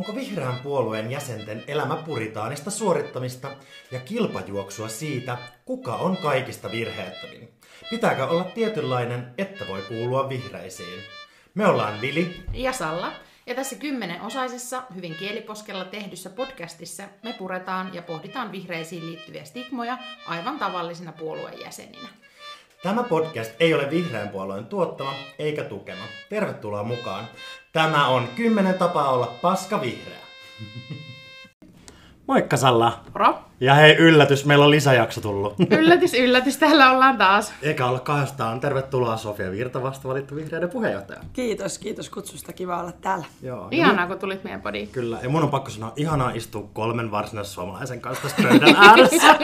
Onko vihreän puolueen jäsenten elämä puritaanista suorittamista ja kilpajuoksua siitä, kuka on kaikista virheettömin? Pitääkö olla tietynlainen, että voi kuulua vihreisiin? Me ollaan Vili ja Salla. Ja tässä kymmenen osaisessa, hyvin kieliposkella tehdyssä podcastissa me puretaan ja pohditaan vihreisiin liittyviä stigmoja aivan tavallisina puolueen jäseninä. Tämä podcast ei ole vihreän puolueen tuottama eikä tukema. Tervetuloa mukaan. Tämä on kymmenen tapaa olla paska vihreä. Moikka Salla. Moro. Ja hei, yllätys, meillä on lisäjakso tullut. Yllätys, yllätys, täällä ollaan taas. Eikä olla kahdestaan. Tervetuloa Sofia Virta, vasta valittu vihreiden puheenjohtaja. Kiitos, kiitos kutsusta. Kiva olla täällä. Joo. Ihanaa, kun tulit meidän podiin. Kyllä, ja mun on pakko sanoa, ihanaa istua kolmen varsinaisen suomalaisen kanssa tässä pöydän ääressä.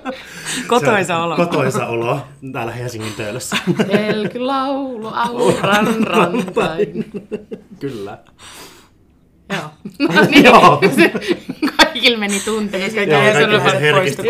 kotoisa olo. Kotoisa olo täällä Helsingin töölössä. Elkylaulu auran rantain. Kyllä. Joo. No, niin. Joo. Kaikilla meni tunteet. Joo, kaikki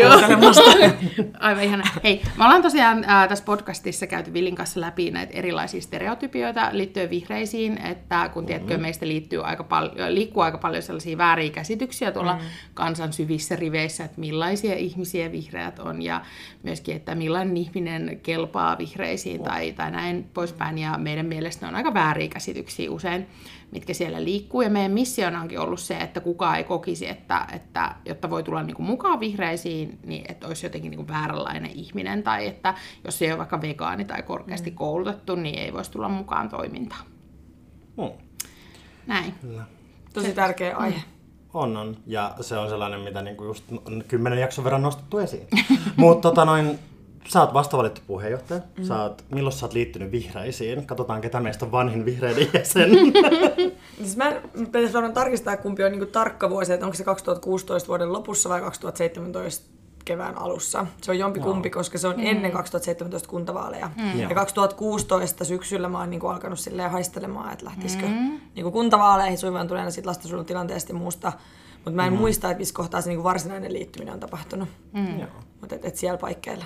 Aivan ihana. Hei, me ollaan tosiaan äh, tässä podcastissa käyty Villin kanssa läpi näitä erilaisia stereotypioita liittyen vihreisiin, että kun tiedätkö, mm-hmm. meistä liittyy aika paljon, liikkuu aika paljon sellaisia vääriä käsityksiä tuolla mm-hmm. kansan syvissä riveissä, että millaisia ihmisiä vihreät on ja myöskin, että millainen ihminen kelpaa vihreisiin oh. tai, tai näin poispäin. Ja meidän mielestä ne on aika vääriä käsityksiä usein mitkä siellä liikkuu. Ja meidän missiona onkin ollut se, että kukaan ei kokisi, että, että jotta voi tulla niin kuin mukaan vihreisiin, niin että olisi jotenkin niin kuin vääränlainen ihminen. Tai että jos ei ole vaikka vegaani tai korkeasti mm. koulutettu, niin ei voisi tulla mukaan toimintaan. Mm. Näin. Kyllä. Tosi se, tärkeä aihe. Mm. On, on. Ja se on sellainen, mitä niinku just kymmenen jakson verran nostettu esiin. Mutta tota noin, sä oot vasta valittu puheenjohtaja. Mm. Sä oot, milloin sä oot liittynyt vihreisiin? Katsotaan, ketä meistä on vanhin vihreiden jäsen. siis mä pitäisi varmaan tarkistaa, kumpi on niin tarkka vuosi, että onko se 2016 vuoden lopussa vai 2017 kevään alussa. Se on jompi kumpi, no. koska se on mm. ennen 2017 kuntavaaleja. Mm. Ja 2016 syksyllä mä oon niin kuin alkanut silleen haistelemaan, että lähtisikö mm. niin kuin kuntavaaleihin suivan tuleena sit lastensuojelun tilanteesta ja muusta. Mutta mä en mm. muista, että missä kohtaa se niin kuin varsinainen liittyminen on tapahtunut. Mm. Mutta et, et siellä paikkeilla.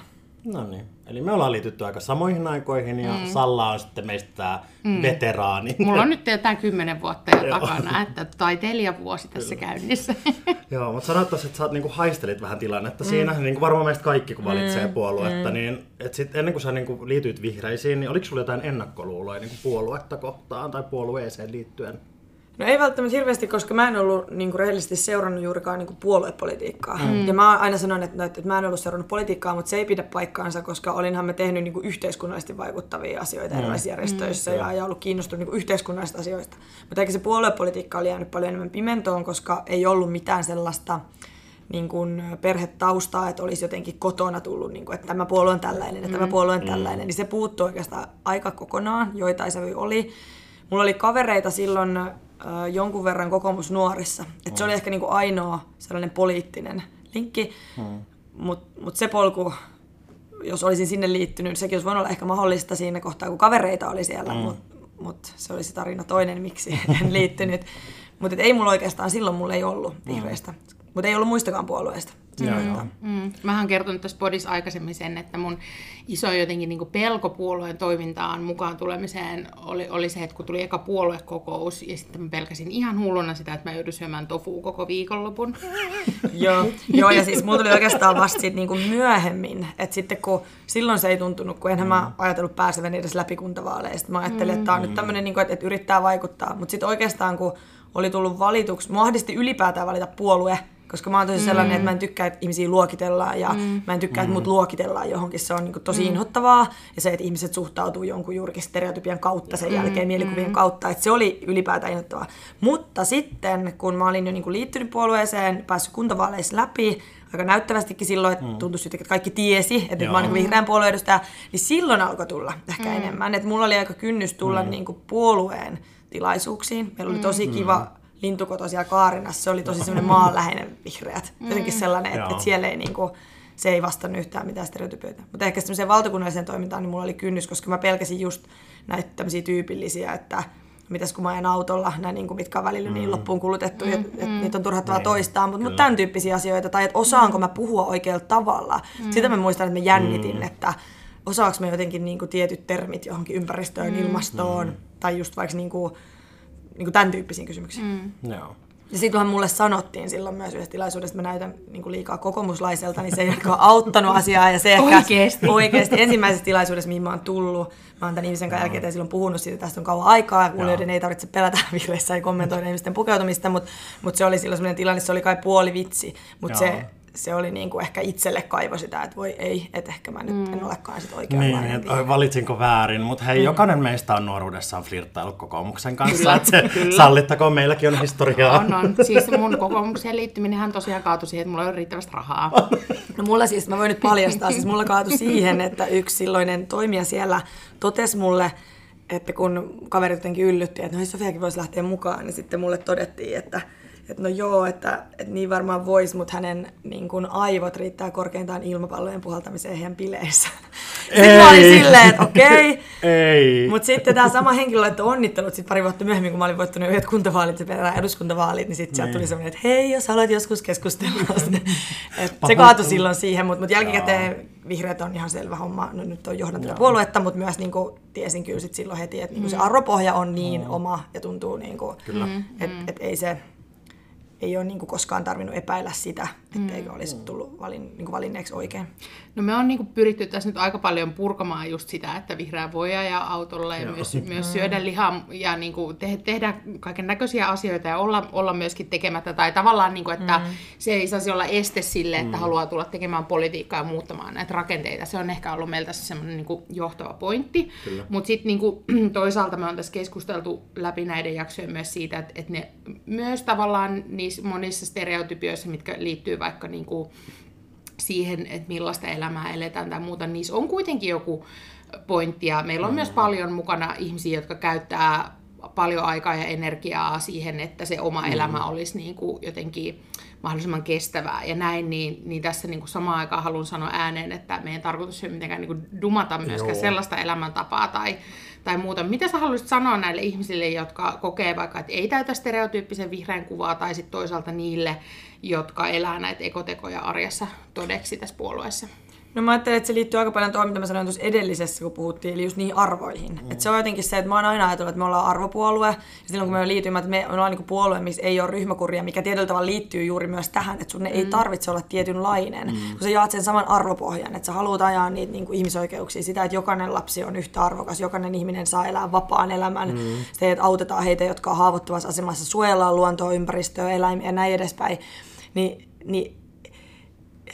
No niin. Eli me ollaan liitytty aika samoihin aikoihin ja mm. Salla on sitten meistä tämä mm. veteraani. Mulla on nyt jotain kymmenen vuotta jo takana, että taiteilijavuosi tässä Kyllä. käynnissä. Joo, mutta sanottaisiin, että sä niinku haistelit vähän tilannetta mm. siinä, niin kuin varmaan meistä kaikki kun valitsee mm. puoluetta, mm. niin et sit ennen kuin sä niinku liityit vihreisiin, niin oliko sulla jotain ennakkoluuloja niinku puoluetta kohtaan tai puolueeseen liittyen? No ei välttämättä hirveästi, koska mä en ollut niin kuin rehellisesti seurannut juurikaan niin kuin puoluepolitiikkaa. Mm. Ja mä aina sanon, että, että mä en ollut seurannut politiikkaa, mutta se ei pidä paikkaansa, koska olinhan mä tehnyt niin kuin yhteiskunnallisesti vaikuttavia asioita mm. erilaisissa järjestöissä mm. ja, ja ollut kiinnostunut niin kuin yhteiskunnallisista asioista. Mutta eikä se puoluepolitiikka oli jäänyt paljon enemmän pimentoon, koska ei ollut mitään sellaista niin kuin perhetaustaa, että olisi jotenkin kotona tullut, niin kuin, että tämä puolue on tällainen ja mm. tämä puolue on mm. tällainen, niin se puuttuu oikeastaan aika kokonaan, joitain se oli. Mulla oli kavereita silloin äh, jonkun verran kokoomus nuorissa. Et mm. Se oli ehkä niinku ainoa sellainen poliittinen linkki, mm. mutta mut se polku, jos olisin sinne liittynyt, sekin olisi voinut olla ehkä mahdollista siinä kohtaa, kun kavereita oli siellä, mm. mutta mut se oli se tarina toinen, miksi en liittynyt. Mutta ei mulla oikeastaan silloin mulla ei ollut vihreistä, mm. Mutta ei ollut muistakaan puolueesta. Joo, joo. Mm. Mä oon kertonut tässä podissa aikaisemmin sen, että mun iso jotenkin niin pelko puolueen toimintaan mukaan tulemiseen oli, oli se, että kun tuli eka puoluekokous ja sitten mä pelkäsin ihan hulluna sitä, että mä joudun syömään tofu koko viikonlopun. joo, joo, ja siis mulla tuli oikeastaan vasta siitä niin myöhemmin, että sitten kun silloin se ei tuntunut, kun enhän mm. mä ajatellut pääseväni edes läpi kuntavaaleista. Mä ajattelin, että tämä on nyt mm. tämmöinen, niin että, että yrittää vaikuttaa, mutta sitten oikeastaan kun oli tullut valituksi, mua ylipäätään valita puolue, koska mä oon tosi sellainen, mm. että mä en tykkää, että ihmisiä luokitellaan ja mm. mä en tykkää, että mut mm. luokitellaan johonkin. Se on niin tosi mm. inhottavaa. Ja se, että ihmiset suhtautuu jonkun juurikin stereotypian kautta sen mm. jälkeen, mielikuvien mm. kautta. Että se oli ylipäätään inhottavaa. Mutta sitten, kun mä olin jo niin liittynyt puolueeseen, päässyt kuntavaaleissa läpi, aika näyttävästikin silloin, että mm. tuntui että kaikki tiesi, että Joo. mä oon niin vihreän puolueen edustaja, niin silloin alkoi tulla ehkä mm. enemmän. Että mulla oli aika kynnys tulla mm. niin puolueen tilaisuuksiin. Meillä oli tosi kiva mm lintukoto siellä Kaarinassa, se oli tosi semmoinen maanläheinen vihreät. Mm. Jotenkin sellainen, että, että siellä ei niinku, se ei vastannut yhtään mitään stereotypioita. Mutta ehkä semmoiseen valtakunnalliseen toimintaan niin mulla oli kynnys, koska mä pelkäsin just näitä tämmöisiä tyypillisiä, että mitäs kun mä ajan autolla, nämä niin kuin, mitkä on välillä niin mm. loppuun kulutettu, mm, että et, mm. niitä on turhattavaa toistaa, mutta mut tämän tyyppisiä asioita, tai että osaanko mä puhua oikealla tavalla. Mm. Sitä mä muistan, että mä jännitin, mm. että osaanko mä jotenkin niin kuin, tietyt termit johonkin ympäristöön, mm. ilmastoon, mm. tai just vaikka niin kuin, niin kuin tämän tyyppisiin kysymyksiin. Mm. Joo. Ja silloinhan mulle sanottiin silloin myös yhdessä tilaisuudessa, että mä näytän niin kuin liikaa kokoomuslaiselta, niin se ei ehkä ole auttanut asiaa. Ja se ehkä Oikeesti? oikeasti ensimmäisessä tilaisuudessa, mihin mä oon tullut, mä oon tämän ihmisen kanssa jälkeen silloin puhunut siitä, tästä on kauan aikaa, kuulijoiden ei tarvitse pelätä vihreissä ja kommentoida ihmisten pukeutumista, mutta, mutta se oli silloin sellainen tilanne, se oli kai puoli vitsi, mutta se, se oli niin kuin ehkä itselle kaivo sitä, että voi ei, että ehkä mä nyt Mm. en olekaan sit Niin, oikeanlainen että valitsinko väärin, mutta hei, jokainen meistä on nuoruudessaan flirttaillut kokoomuksen kanssa, Kyllä, että se kyllä. sallittakoon, meilläkin on historiaa. On, on. Siis mun kokoomukseen liittyminenhän tosiaan kaatui siihen, että mulla ei ole riittävästi rahaa. No mulla siis, mä voin nyt paljastaa, siis mulla kaatui siihen, että yksi silloinen toimija siellä totesi mulle, että kun kaverit jotenkin yllytti, että no hei, Sofiakin voisi lähteä mukaan, niin sitten mulle todettiin, että, että no joo, että, että niin varmaan voisi, mutta hänen niin kuin aivot riittää korkeintaan ilmapallojen puhaltamiseen heidän bileissä. Sitten mä olin Ei. silleen, että okei, Ei. mutta sitten tämä sama henkilö laittoi onnittelut sit pari vuotta myöhemmin, kun mä olin voittanut yhdet kuntavaalit ja perään eduskuntavaalit, niin sitten sieltä tuli semmoinen, että hei, jos haluat joskus keskustella. Se kaatui silloin siihen, mutta mut jälkikäteen vihreät on ihan selvä homma. No nyt on johdan tätä puoluetta, mutta myös niinku, tiesin kyllä sit silloin heti, että niinku se arvopohja on niin oma ja tuntuu, niinku, että et ei se ei ole niinku koskaan tarvinnut epäillä sitä, etteikö olisi tullut valin, niinku valinneeksi oikein. No me on niinku pyritty tässä nyt aika paljon purkamaan just sitä, että vihreä voi ajaa autolla ja myös, myös syödä lihaa ja niinku te- tehdä kaiken näköisiä asioita ja olla, olla myöskin tekemättä. Tai tavallaan, niinku, että mm. se ei saisi olla este sille, että mm. haluaa tulla tekemään politiikkaa ja muuttamaan näitä rakenteita. Se on ehkä ollut meiltä se semmoinen niinku johtava pointti. Mutta sitten niinku, toisaalta me on tässä keskusteltu läpi näiden jaksojen myös siitä, että, että ne myös tavallaan niissä monissa stereotypioissa, mitkä liittyy vaikka niinku, siihen, että millaista elämää eletään tai muuta, niissä on kuitenkin joku pointti. Ja meillä on myös paljon mukana ihmisiä, jotka käyttää paljon aikaa ja energiaa siihen, että se oma elämä olisi niin kuin jotenkin mahdollisimman kestävää ja näin, niin, niin tässä niin kuin samaan aikaan haluan sanoa ääneen, että meidän tarkoitus ei mitenkään niin kuin dumata myöskään Joo. sellaista elämäntapaa tai, tai muuta. Mitä sä haluaisit sanoa näille ihmisille, jotka kokee vaikka, että ei täytä stereotyyppisen vihreän kuvaa, tai sitten toisaalta niille, jotka elää näitä ekotekoja arjessa todeksi tässä puolueessa? No mä ajattelen, että se liittyy aika paljon tuohon, mitä mä sanoin tuossa edellisessä, kun puhuttiin, eli just niihin arvoihin. Mm. Et se on jotenkin se, että mä oon aina ajatellut, että me ollaan arvopuolue, ja silloin kun me liityimme, että me ollaan niinku puolue, missä ei ole ryhmäkuria, mikä tietyllä tavalla liittyy juuri myös tähän, että sun mm. ei tarvitse olla tietynlainen, mm. kun sä jaat sen saman arvopohjan, että sä haluat ajaa niitä niinku ihmisoikeuksia, sitä, että jokainen lapsi on yhtä arvokas, jokainen ihminen saa elää vapaan elämän, mm. se, että autetaan heitä, jotka on haavoittuvassa asemassa, suojellaan luontoa, ympäristöä, eläimiä ja näin edespäin, niin, niin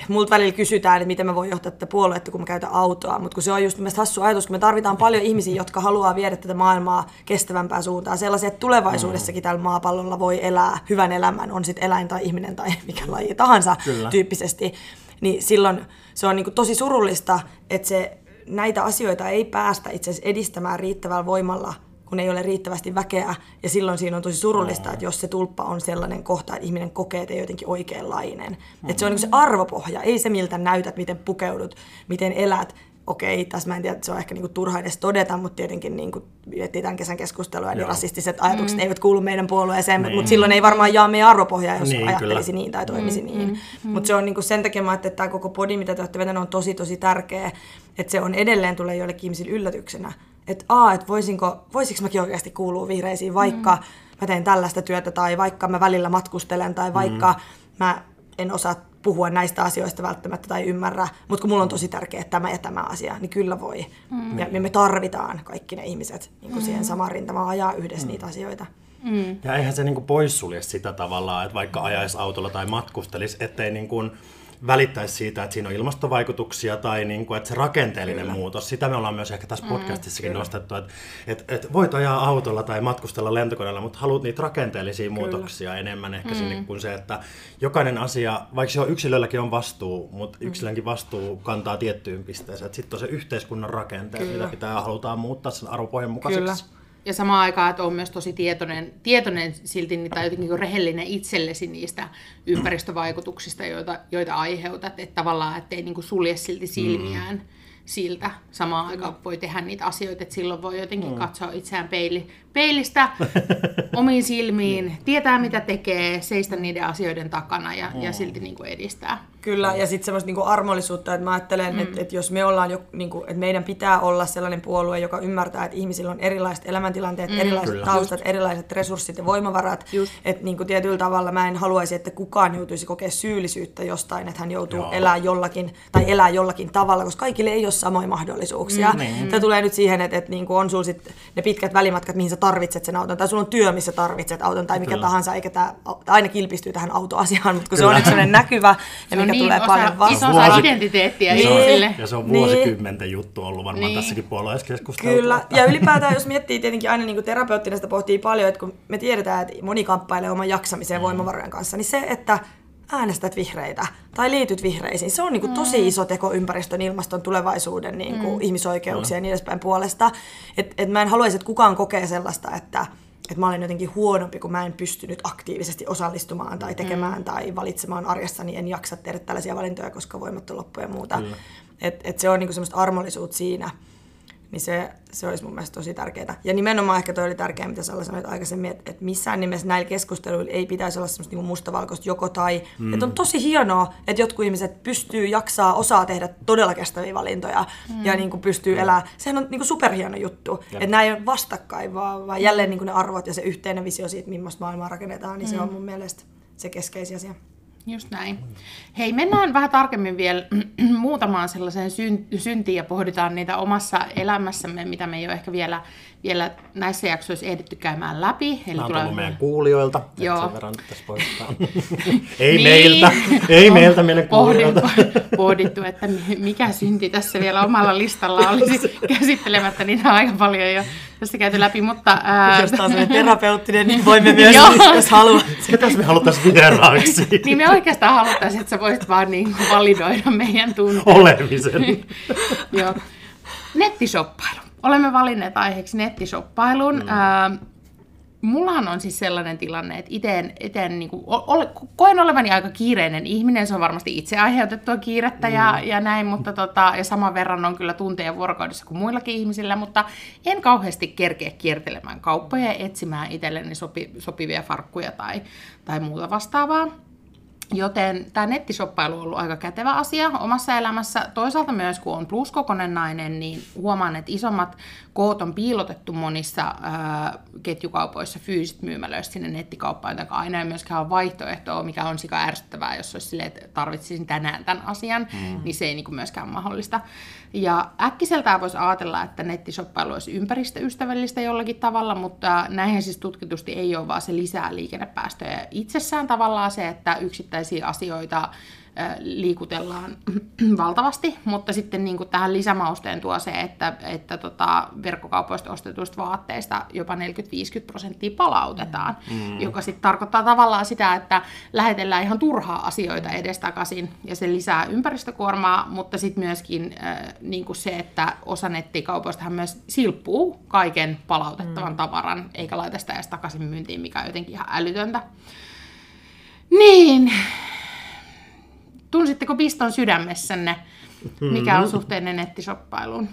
multa välillä kysytään, että miten mä voin johtaa tätä puoluetta, kun mä käytän autoa, mutta kun se on just mielestäni hassu ajatus, kun me tarvitaan paljon ihmisiä, jotka haluaa viedä tätä maailmaa kestävämpään suuntaan, sellaisia, että tulevaisuudessakin tällä maapallolla voi elää hyvän elämän, on sitten eläin tai ihminen tai mikä laji tahansa Kyllä. tyyppisesti, niin silloin se on niin kuin tosi surullista, että se, näitä asioita ei päästä itse asiassa edistämään riittävällä voimalla kun ei ole riittävästi väkeä, ja silloin siinä on tosi surullista, että jos se tulppa on sellainen kohta, että ihminen kokee, että ei jotenkin oikeanlainen. Että se on niin se arvopohja, ei se miltä näytät, miten pukeudut, miten elät. Okei, tässä mä en tiedä, että se on ehkä niinku turha edes todeta, mutta tietenkin niinku miettii tämän kesän keskustelua, niin Joo. rasistiset ajatukset eivät kuulu meidän puolueeseen, Niin. mutta silloin ei varmaan jaa meidän arvopohjaa, jos Niin, ajattelisi kyllä. niin tai toimisi niin. Mutta se on niinku sen takia, mä ajattelin, että tämä koko podi, mitä te olette vetänyt, on tosi tosi tärkeä, että se on edelleen tulee joillekin ihmisille yllätyksenä. Että aa, että voisinko, voisinko mäkin oikeasti kuulua vihreisiin, vaikka mm. mä teen tällaista työtä tai vaikka mä välillä matkustelen tai vaikka mm. mä en osaa puhua näistä asioista välttämättä tai ymmärrä, mutta kun mulla on tosi tärkeä tämä ja tämä asia, niin kyllä voi. Mm. Ja me tarvitaan kaikki ne ihmiset niin kuin siihen samaan rintamaan ajaa yhdessä mm. niitä asioita. Ja eihän se niinku poissulje sitä tavallaan, että vaikka ajaisi autolla tai matkustelisi, ettei niinku välittäisi siitä, että siinä on ilmastovaikutuksia tai niinku, että se rakenteellinen kyllä. muutos, sitä me ollaan myös ehkä tässä podcastissakin mm, nostettu, että et, et voit ajaa autolla tai matkustella lentokoneella, mutta haluat niitä rakenteellisia kyllä. muutoksia enemmän ehkä mm. sinne kuin se, että jokainen asia, vaikka se on yksilölläkin on vastuu, mutta yksilönkin vastuu kantaa tiettyyn pisteeseen, että sitten on se yhteiskunnan rakenteet, Kyllä. mitä pitää halutaan muuttaa sen arvopohjan mukaiseksi. Kyllä. Ja samaan aikaan, että on myös tosi tietoinen, tietoinen silti niin- tai jotenkin niin rehellinen itsellesi niistä ympäristövaikutuksista, joita, joita aiheutat. Että tavallaan, ettei niin kuin sulje silti silmiään mm. siltä. Samaan aikaan voi tehdä niitä asioita, että silloin voi jotenkin mm. katsoa itseään peili, peilistä omiin silmiin, tietää mitä tekee, seistä niiden asioiden takana ja, mm. ja silti niin kuin edistää Kyllä, ja sitten semmoista niinku armollisuutta, että mä ajattelen, mm. että, että jos me ollaan jo, niinku, että meidän pitää olla sellainen puolue, joka ymmärtää, että ihmisillä on erilaiset elämäntilanteet, mm. erilaiset Kyllä. taustat, Just. erilaiset resurssit ja voimavarat. Just. Että niinku tietyllä tavalla mä en haluaisi, että kukaan joutuisi kokea syyllisyyttä jostain, että hän joutuu Joo. elää jollakin tai elää jollakin tavalla, koska kaikille ei ole samoja mahdollisuuksia. Mm. Niin. Tämä tulee nyt siihen, että, että niinku on sulla sit ne pitkät välimatkat, mihin sä tarvitset sen auton, tai sulla on työ, missä tarvitset auton, tai mikä Kyllä. tahansa, eikä tämä aina kilpistyy tähän autoasiaan, mutta kun Kyllä. se on yksi sellainen näkyvä ja mikä niin, tulee osa, paljon vastaan. Iso osa identiteettiä niin, ihmisille. Ja se on vuosikymmenten niin, juttu ollut varmaan niin. tässäkin puolueiskeskustelussa. Kyllä, ja ylipäätään jos miettii tietenkin aina niin terapeuttina sitä pohtii paljon, että kun me tiedetään, että moni kamppailee oman jaksamiseen mm. voimavarojen kanssa, niin se, että äänestät vihreitä tai liityt vihreisiin. Se on niin kuin mm. tosi iso teko ympäristön, ilmaston, tulevaisuuden, niin kuin mm. ihmisoikeuksien ja niin edespäin puolesta. Et, et mä en haluaisi, että kukaan kokee sellaista, että että mä olen jotenkin huonompi, kun mä en pystynyt aktiivisesti osallistumaan tai tekemään mm. tai valitsemaan arjessa, niin en jaksa tehdä tällaisia valintoja, koska voimat on loppu ja muuta. Et, et se on niinku semmoista armollisuutta siinä niin se, se olisi mun mielestä tosi tärkeää. Ja nimenomaan ehkä toi oli tärkeää, mitä sä sanoit aikaisemmin, että, että missään nimessä näillä keskusteluilla ei pitäisi olla semmoista niin mustavalkoista joko tai. Mm. Että on tosi hienoa, että jotkut ihmiset pystyy, jaksaa, osaa tehdä todella kestäviä valintoja mm. ja niin kuin pystyy mm. elämään. Sehän on niin kuin superhieno juttu. Että nämä ei ole vastakkain, vaan, vaan jälleen niin kuin ne arvot ja se yhteinen visio siitä, millaista maailmaa rakennetaan, niin mm. se on mun mielestä se keskeisin asia. Just näin. Hei, mennään vähän tarkemmin vielä muutamaan sellaiseen syntiin ja pohditaan niitä omassa elämässämme, mitä me ei ole ehkä vielä vielä näissä jaksoissa ehditty käymään läpi. Eli Nämä on tulee... meidän kuulijoilta, Joo. sen verran tässä ei niin. meiltä, ei on meiltä meidän kuulijoilta. Pohdittu, että mikä synti tässä vielä omalla listalla olisi käsittelemättä, niitä on aika paljon jo tässä käyty läpi, mutta... Ää... Jos tämä on terapeuttinen, niin voimme myös, jos haluat. Ketäs me haluttaisiin vieraaksi? niin me oikeastaan haluttaisiin, että sä voisit vaan niin validoida meidän tunteet. Olemisen. Joo. Nettishoppailu olemme valinneet aiheeksi nettisoppailun. Mm. Ää, mullahan on siis sellainen tilanne, että iten, iten niin kuin, ole, koen olevani aika kiireinen ihminen, se on varmasti itse aiheutettua kiirettä mm. ja, ja näin, mutta tota, ja saman verran on kyllä tunteja vuorokaudessa kuin muillakin ihmisillä, mutta en kauheasti kerkeä kiertelemään kauppoja ja etsimään itselleni sopi, sopivia farkkuja tai, tai muuta vastaavaa. Joten tämä nettisoppailu on ollut aika kätevä asia omassa elämässä. Toisaalta myös, kun on pluskokonen nainen, niin huomaan, että isommat koot on piilotettu monissa ää, ketjukaupoissa, fyysiset myymälöissä sinne nettikauppaan, joka aina ei myöskään ole vaihtoehtoa, mikä on sika ärsyttävää, jos olisi silleen, että tarvitsisin tänään tämän asian, mm. niin se ei niin kuin myöskään mahdollista. Ja äkkiseltään voisi ajatella, että nettisoppailu olisi ympäristöystävällistä jollakin tavalla, mutta näinhän siis tutkitusti ei ole, vaan se lisää liikennepäästöjä. Itsessään tavallaan se, että yksittäisiä asioita liikutellaan valtavasti, mutta sitten niin kuin tähän lisämausteen tuo se, että, että tota, verkkokaupoista ostetuista vaatteista jopa 40-50 prosenttia palautetaan, mm. joka sitten tarkoittaa tavallaan sitä, että lähetellään ihan turhaa asioita edestakaisin ja se lisää ympäristökuormaa, mutta sitten myöskin äh, niin kuin se, että osa nettikaupoistahan myös silppuu kaiken palautettavan mm. tavaran, eikä laita sitä edes takaisin myyntiin, mikä on jotenkin ihan älytöntä. Niin, Tunsitteko piston sydämessänne, mikä on mm. suhteinen nettisoppailuun?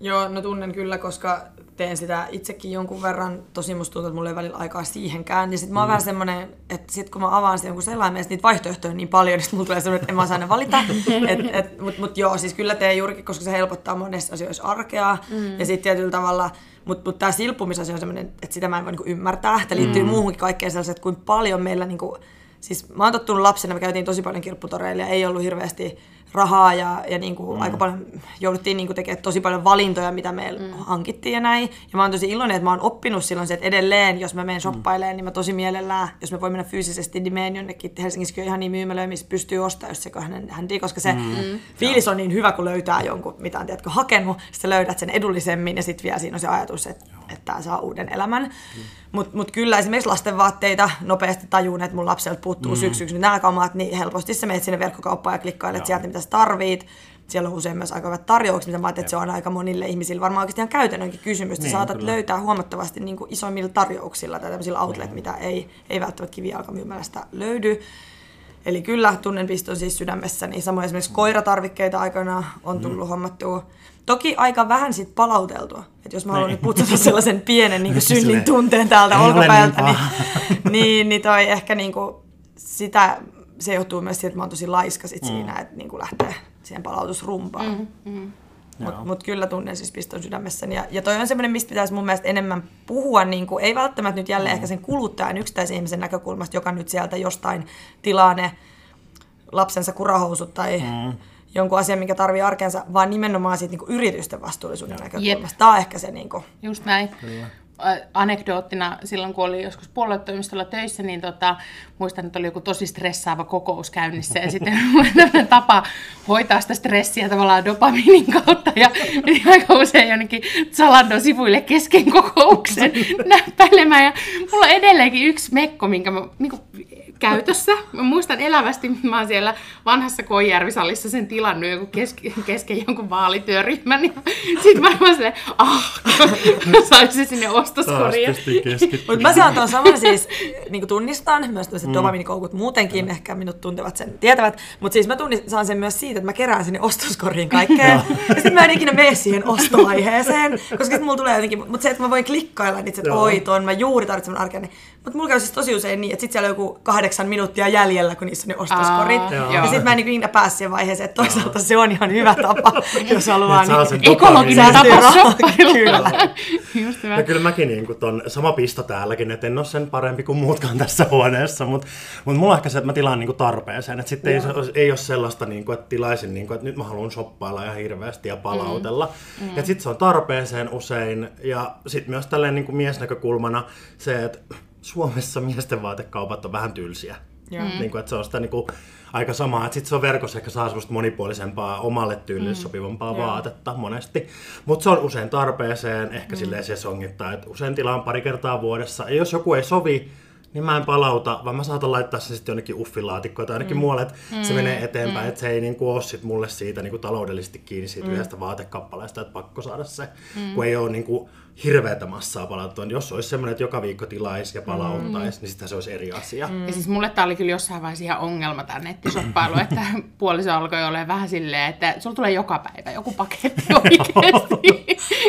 Joo, no tunnen kyllä, koska teen sitä itsekin jonkun verran. Tosi musta tuntuu, että mulla ei välillä aikaa siihenkään. Niin sit mä oon mm. vähän semmonen, että sit kun mä avaan sitä jonkun sellainen, niitä vaihtoehtoja on niin paljon, niin mulla tulee semmoinen, että en mä saa ne valita. et, et, mut, mut joo, siis kyllä teen juurikin, koska se helpottaa monessa asioissa arkea. Mm. Ja sitten tietyllä tavalla, mutta mut tämä silppumisasia on semmoinen, että sitä mä en voi niinku ymmärtää. Tämä liittyy mm. muuhunkin kaikkeen sellaiset, että kuinka paljon meillä niinku, siis mä oon tottunut lapsena, me käytiin tosi paljon kirpputoreilla ja ei ollut hirveästi rahaa ja, ja niin kuin mm. aika paljon jouduttiin niin kuin tekemään tosi paljon valintoja, mitä me mm. hankittiin ja näin. Ja mä oon tosi iloinen, että mä oon oppinut silloin se, että edelleen, jos mä menen mm. shoppailemaan, niin mä tosi mielellään, jos mä voin mennä fyysisesti, niin menen jonnekin. Helsingissä on ihan niin myymälöjä, missä pystyy ostamaan, jos se hänen, hänti, koska se mm. mm. fiilis on niin hyvä, kun löytää jonkun, mitä on tiedätkö, hakenut, sitten löydät sen edullisemmin ja sitten vielä siinä on se ajatus, että, että tämä saa uuden elämän. Mm. Mutta mut kyllä esimerkiksi lasten vaatteita nopeasti tajun, että mun lapselta puuttuu mm. syksyksi nämä kamat, niin helposti sä menet sinne verkkokauppaan ja klikkailet sieltä, mitä sä tarvit. Siellä on usein myös aika hyvät tarjoukset, mitä mä ajattelin, että se on aika monille ihmisille varmaan oikeasti ihan käytännönkin kysymys. Niin, saatat kyllä. löytää huomattavasti niin kuin isoimmilla tarjouksilla tai tämmöisillä outlet, niin. mitä ei, ei välttämättä kivijalkamyymälästä löydy. Eli kyllä tunnen piston siis sydämessäni. Samoin esimerkiksi koiratarvikkeita aikana on tullut mm. hommattua. Toki aika vähän sit palauteltua. että jos mä haluan nyt niin. putsata sellaisen pienen niin kuin synnin tunteen täältä olkapäältä, niin, niin, niin toi ehkä niin kuin sitä se johtuu myös siitä, että mä oon tosi laiska sit mm. siinä, että niin kuin lähtee siihen palautusrumpaan. Mm, mm. Mutta mut kyllä tunnen siis piston sydämessäni. Ja, ja toi on semmoinen, mistä pitäisi mun mielestä enemmän puhua, niin kuin, ei välttämättä nyt jälleen mm. ehkä sen kuluttajan yksittäisen ihmisen näkökulmasta, joka nyt sieltä jostain tilaa ne lapsensa kurahousut tai mm. Jonkun asian, mikä tarvii arkensa, vaan nimenomaan siitä niin kuin yritysten vastuullisuuden näkökulmasta. Jep. Tämä on ehkä se... Niin kuin... Just näin. Kyllä anekdoottina silloin, kun oli joskus puoluetoimistolla töissä, niin tota, muistan, että oli joku tosi stressaava kokous käynnissä ja sitten tapa hoitaa sitä stressiä tavallaan dopaminin kautta ja aika usein jonnekin Zalandon sivuille kesken kokouksen näppäilemään ja mulla on edelleenkin yksi mekko, minkä mä niin kuin, käytössä. Mä muistan elävästi, mä oon siellä vanhassa Koijärvisallissa sen tilannut joku keske, kesken jonkun vaalityöryhmän. Ja sit mä oon silleen, ah, saisin sinne ostoskoriin. Mutta mä saan tuon saman siis, niin tunnistan, myös tämmöiset mm. dopamiinikoukut muutenkin, ehkä minut tuntevat sen, tietävät. Mutta siis mä tunnistan sen myös siitä, että mä kerään sinne ostoskoriin kaikkea. ja sitten mä en ikinä mene siihen ostoaiheeseen, koska sitten mulla tulee jotenkin, mutta se, että mä voin klikkailla niitä, että oi, ton mä juuri tarvitsen arkeen, niin mutta mulla käy siis tosi usein niin, että sit siellä on joku kahdeksan minuuttia jäljellä, kun niissä on ne ostoskorit. Aa, ja sitten mä en niin pääse siihen vaiheeseen, että toisaalta se on ihan hyvä tapa, jos haluaa niin ekologinen tapa Kyllä. Just hyvä. Ja kyllä mäkin niin kuin ton, sama pisto täälläkin, että en ole sen parempi kuin muutkaan tässä huoneessa, mutta mut mulla on ehkä se, että mä tilaan niin kuin tarpeeseen. Että sitten ei, ei ole sellaista, niin kuin, että tilaisin, niin kuin, että nyt mä haluan shoppailla ihan hirveästi ja palautella. Mm. Mm. Ja sitten se on tarpeeseen usein. Ja sitten myös tälleen niin kuin miesnäkökulmana se, että Suomessa miesten vaatekaupat on vähän tylsiä. Mm. Niin kuin, että se on sitä niin kuin, aika samaa, että sitten se on verkossa ehkä saa semmoista monipuolisempaa, omalle tyylille mm. sopivampaa yeah. vaatetta monesti. Mutta se on usein tarpeeseen, ehkä mm. silleen sesongittaa, että usein tilaan pari kertaa vuodessa. Ja jos joku ei sovi, niin mä en palauta, vaan mä saatan laittaa sen sitten jonnekin uffilaatikkoon tai ainakin mm. muualle, että mm. se menee eteenpäin, mm. että se ei niin kuin ole sit mulle siitä niin kuin taloudellisesti kiinni siitä mm. yhdestä vaatekappaleesta, että pakko saada se, mm. kun ei ole niin kuin, hirveätä massaa palauttua. Jos olisi semmoinen, että joka viikko tilaisi ja palauttaisi, mm. niin sitten se olisi eri asia. Mm. Ja siis mulle tämä oli kyllä jossain vaiheessa ihan ongelma tämä nettisoppailu, että puoliso alkoi olla vähän silleen, että sulla tulee joka päivä joku paketti oikeasti.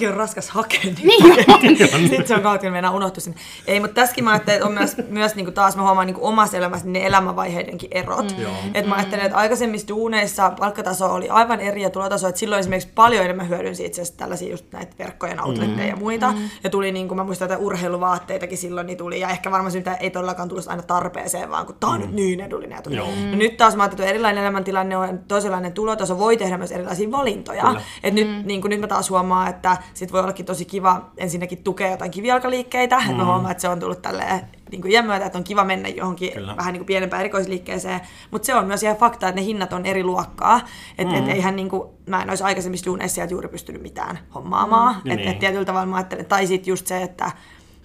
Niitäkin on raskas hakea. Niin on. Sitten se on kautta mennään unohtu sen. Ei, mutta tässäkin mä ajattelin, että on myös, myös niin kuin taas mä huomaan niin kuin omassa elämässä ne elämänvaiheidenkin erot. Mm. Että mä ajattelen, että aikaisemmissa duuneissa palkkataso oli aivan eri ja tulotaso, että silloin esimerkiksi paljon enemmän hyödynsi itse asiassa tällaisia just näitä verkkojen outlet mm. ja muita. Mm. Ja tuli, niin kuin mä muistan, että urheiluvaatteitakin silloin niin tuli. Ja ehkä varmaan sitä ei todellakaan tullut aina tarpeeseen, vaan kun tää on mm. nyt niin edullinen. Ja tuli. Mm. No nyt taas mä ajattelin, että erilainen elämäntilanne on toisenlainen tulotaso, voi tehdä myös erilaisia valintoja. Et nyt, mm. niin kuin nyt mä taas huomaan, että sit voi ollakin tosi kiva ensinnäkin tukea jotain kivijalkaliikkeitä. Mm. Mä huomaan, että se on tullut tälleen niin kuin myötä, että on kiva mennä johonkin Kyllä. vähän niin kuin pienempään erikoisliikkeeseen. Mutta se on myös ihan fakta, että ne hinnat on eri luokkaa. Että mm. et eihän niin kuin, mä en olisi aikaisemmissa duuneissa sieltä juuri pystynyt mitään hommaamaan. Mm. Että niin. et tietyllä tavalla mä ajattelen, tai sitten just se, että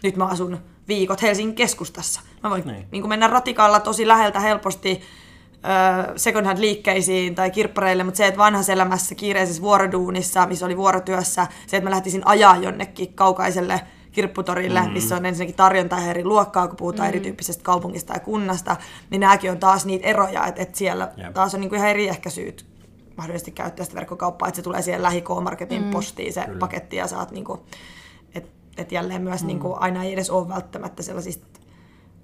nyt mä asun viikot Helsingin keskustassa. Mä voin niin. Niin kuin mennä ratikalla tosi läheltä helposti second hand liikkeisiin tai kirppareille, mutta se, että vanhassa elämässä kiireisessä vuoroduunissa, missä oli vuorotyössä, se, että mä lähtisin ajaa jonnekin kaukaiselle kirpputorille, mm. missä on ensinnäkin tarjonta eri luokkaa, kun puhutaan mm. erityyppisestä kaupungista ja kunnasta, niin nämäkin on taas niitä eroja, että, että siellä yep. taas on niinku ihan eri ehkä syyt mahdollisesti käyttää sitä verkkokauppaa, että se tulee siihen lähi marketin mm. postiin se Kyllä. paketti ja saat niinku, että et jälleen myös mm. niinku, aina ei edes ole välttämättä sellaisista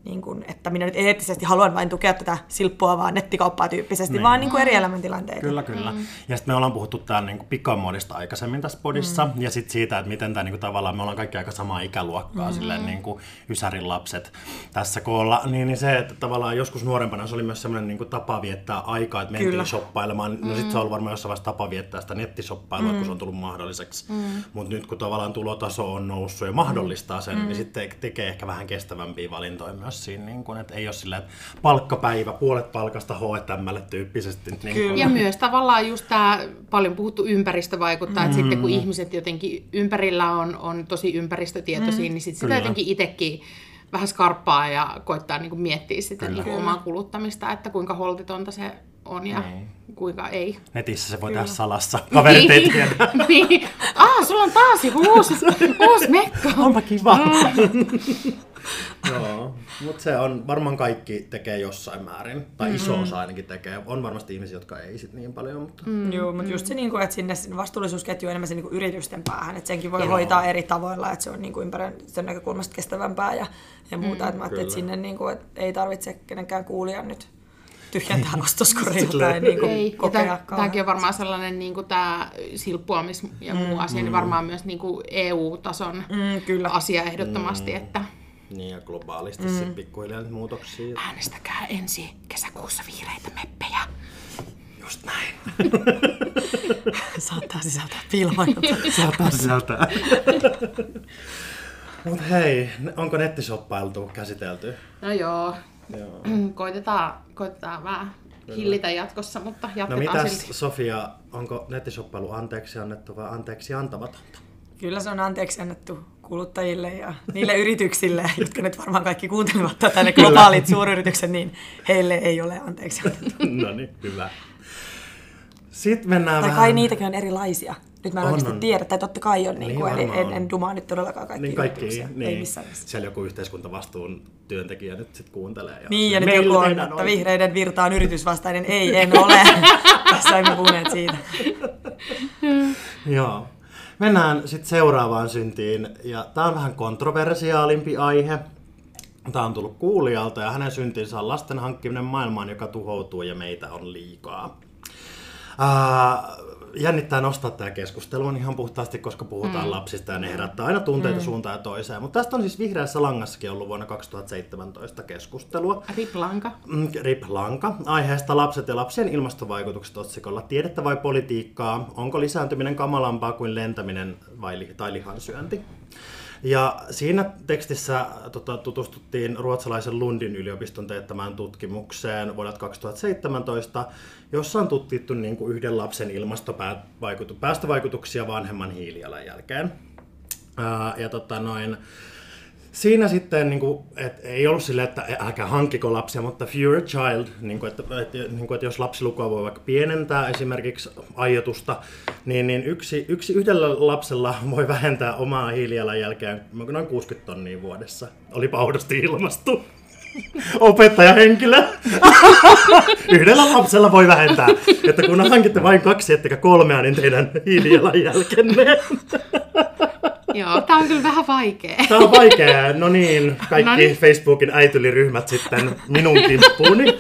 niin kuin, että minä nyt eettisesti haluan vain tukea tätä vaan nettikauppaa tyyppisesti, niin. vaan niin kuin eri elämäntilanteita. Kyllä, kyllä. Mm. Ja sitten me ollaan puhuttu täällä niin pikamuodista aikaisemmin tässä podissa, mm. ja sitten siitä, että miten tämä niin kuin, tavallaan, me ollaan kaikki aika samaa ikäluokkaa, mm. silleen niin kuin Ysärin lapset tässä koolla, niin, niin se, että tavallaan joskus nuorempana se oli myös semmoinen niin kuin tapa viettää aikaa, että mentiin kyllä. shoppailemaan. No sitten se on varmaan jossain vaiheessa tapa viettää sitä nettisoppailua, mm. kun se on tullut mahdolliseksi. Mm. Mutta nyt kun tavallaan tulotaso on noussut ja mahdollistaa sen, mm. niin sitten tekee ehkä vähän kestävämpiä valintoja myös myös siinä, niin kuin, että ei ole sillä, että palkkapäivä, puolet palkasta H&Mlle tyyppisesti. Niin kuin. Ja myös tavallaan just tämä paljon puhuttu ympäristö vaikuttaa, mm. että sitten kun mm. ihmiset jotenkin ympärillä on, on tosi ympäristötietoisia, mm. niin sitten sitä jotenkin itsekin vähän skarppaa ja koittaa niin kuin miettiä sitä niin kuin omaa kuluttamista, että kuinka holtitonta se on ja niin. kuinka ei. Netissä se voi tehdä salassa. Kaverit ei tiedä. niin. Ah, sulla on taas joku uusi, uusi mekko. Onpa kiva. Mm. Joo, mutta se on, varmaan kaikki tekee jossain määrin, tai mm-hmm. iso osa ainakin tekee. On varmasti ihmisiä, jotka ei sit niin paljon. Mutta... Mm. Joo, mutta just se, niin kuin, että sinne vastuullisuusketju on enemmän se niin kuin yritysten päähän, että senkin voi Joo. hoitaa eri tavoilla, että se on niin kuin sen näkökulmasta kestävämpää ja, ja muuta. Mm, että mä että sinne niin kuin, että ei tarvitse kenenkään kuulia nyt tyhjentää ostoskoria tai niin kuin Ei, kokea tämäkin on varmaan sellainen niin kuin tämä silppuamis ja muu asia, niin varmaan myös niin kuin EU-tason Mm, kyllä. asia ehdottomasti, että Niin ja globaalisti mm. sitten pikkuhiljaa muutoksia. äänestäkää ensi kesäkuussa vihreitä meppejä. Just näin. Saattaa sisältää piilomainontaa. Saattaa sisältää. Mut hei, onko nettisoppailtu käsitelty? No joo, Joo. koitetaan, koitetaan vähän hillitä jatkossa, mutta No jatketaan mitäs silti. Sofia, onko nettisoppailu anteeksi annettu vai anteeksi antamatonta? Kyllä se on anteeksi annettu kuluttajille ja niille yrityksille, jotka nyt varmaan kaikki kuuntelevat tätä, ne globaalit suuryritykset, niin heille ei ole anteeksi no niin, hyvä. Sitten mennään Tai vähän... kai niitäkin on erilaisia. Nyt mä en On, oikeasti on. tiedä, tai totta kai on, niin Niin kuin, eli en, en dumaa nyt todellakaan kaikki, Niin kaikki, niin. Ei missään. Siellä joku yhteiskuntavastuun työntekijä nyt sitten kuuntelee. Ja Niin, ja nyt joku on, että vihreiden virta on yritysvastainen. Ei, en ole. Tässä emme puhuneet siitä. Joo. Mennään sitten seuraavaan syntiin, ja tämä on vähän kontroversiaalimpi aihe. Tämä on tullut kuulijalta, ja hänen syntinsä on lasten hankkiminen maailmaan, joka tuhoutuu, ja meitä on liikaa. Ää, jännittää nostaa tämä keskustelu ihan puhtaasti, koska puhutaan mm. lapsista ja ne herättää aina tunteita mm. suuntaan ja toiseen. Mutta tästä on siis Vihreässä langassakin ollut vuonna 2017 keskustelua. Riplanka. Mm, Rip Lanka. Aiheesta lapset ja lapsien ilmastovaikutukset otsikolla. Tiedettä vai politiikkaa? Onko lisääntyminen kamalampaa kuin lentäminen vai tai lihansyönti? Ja siinä tekstissä tota, tutustuttiin ruotsalaisen Lundin yliopiston teettämään tutkimukseen vuodelta 2017, jossa on tutkittu niin kuin yhden lapsen ilmastopäästövaikutuksia vanhemman hiilijalanjälkeen. Ää, ja tota noin, Siinä sitten, niin kuin, et, ei ollut silleen, että älkää hankkiko lapsia, mutta fewer child, niin kuin, että, että, niin kuin, että jos lapsilukua voi vaikka pienentää esimerkiksi aiotusta, niin, niin yksi, yksi yhdellä lapsella voi vähentää omaa hiilijalanjälkeään noin 60 tonnia vuodessa. Oli paudosti ilmastu. Opettajahenkilö. Yhdellä lapsella voi vähentää, että kun hankitte vain kaksi ettekä kolmea, niin teidän hiilijalanjälkenne. Joo, tää on kyllä vähän vaikea. Tämä on vaikea. No niin, kaikki No niin. Facebookin äityliryhmät sitten minun kimppuuni.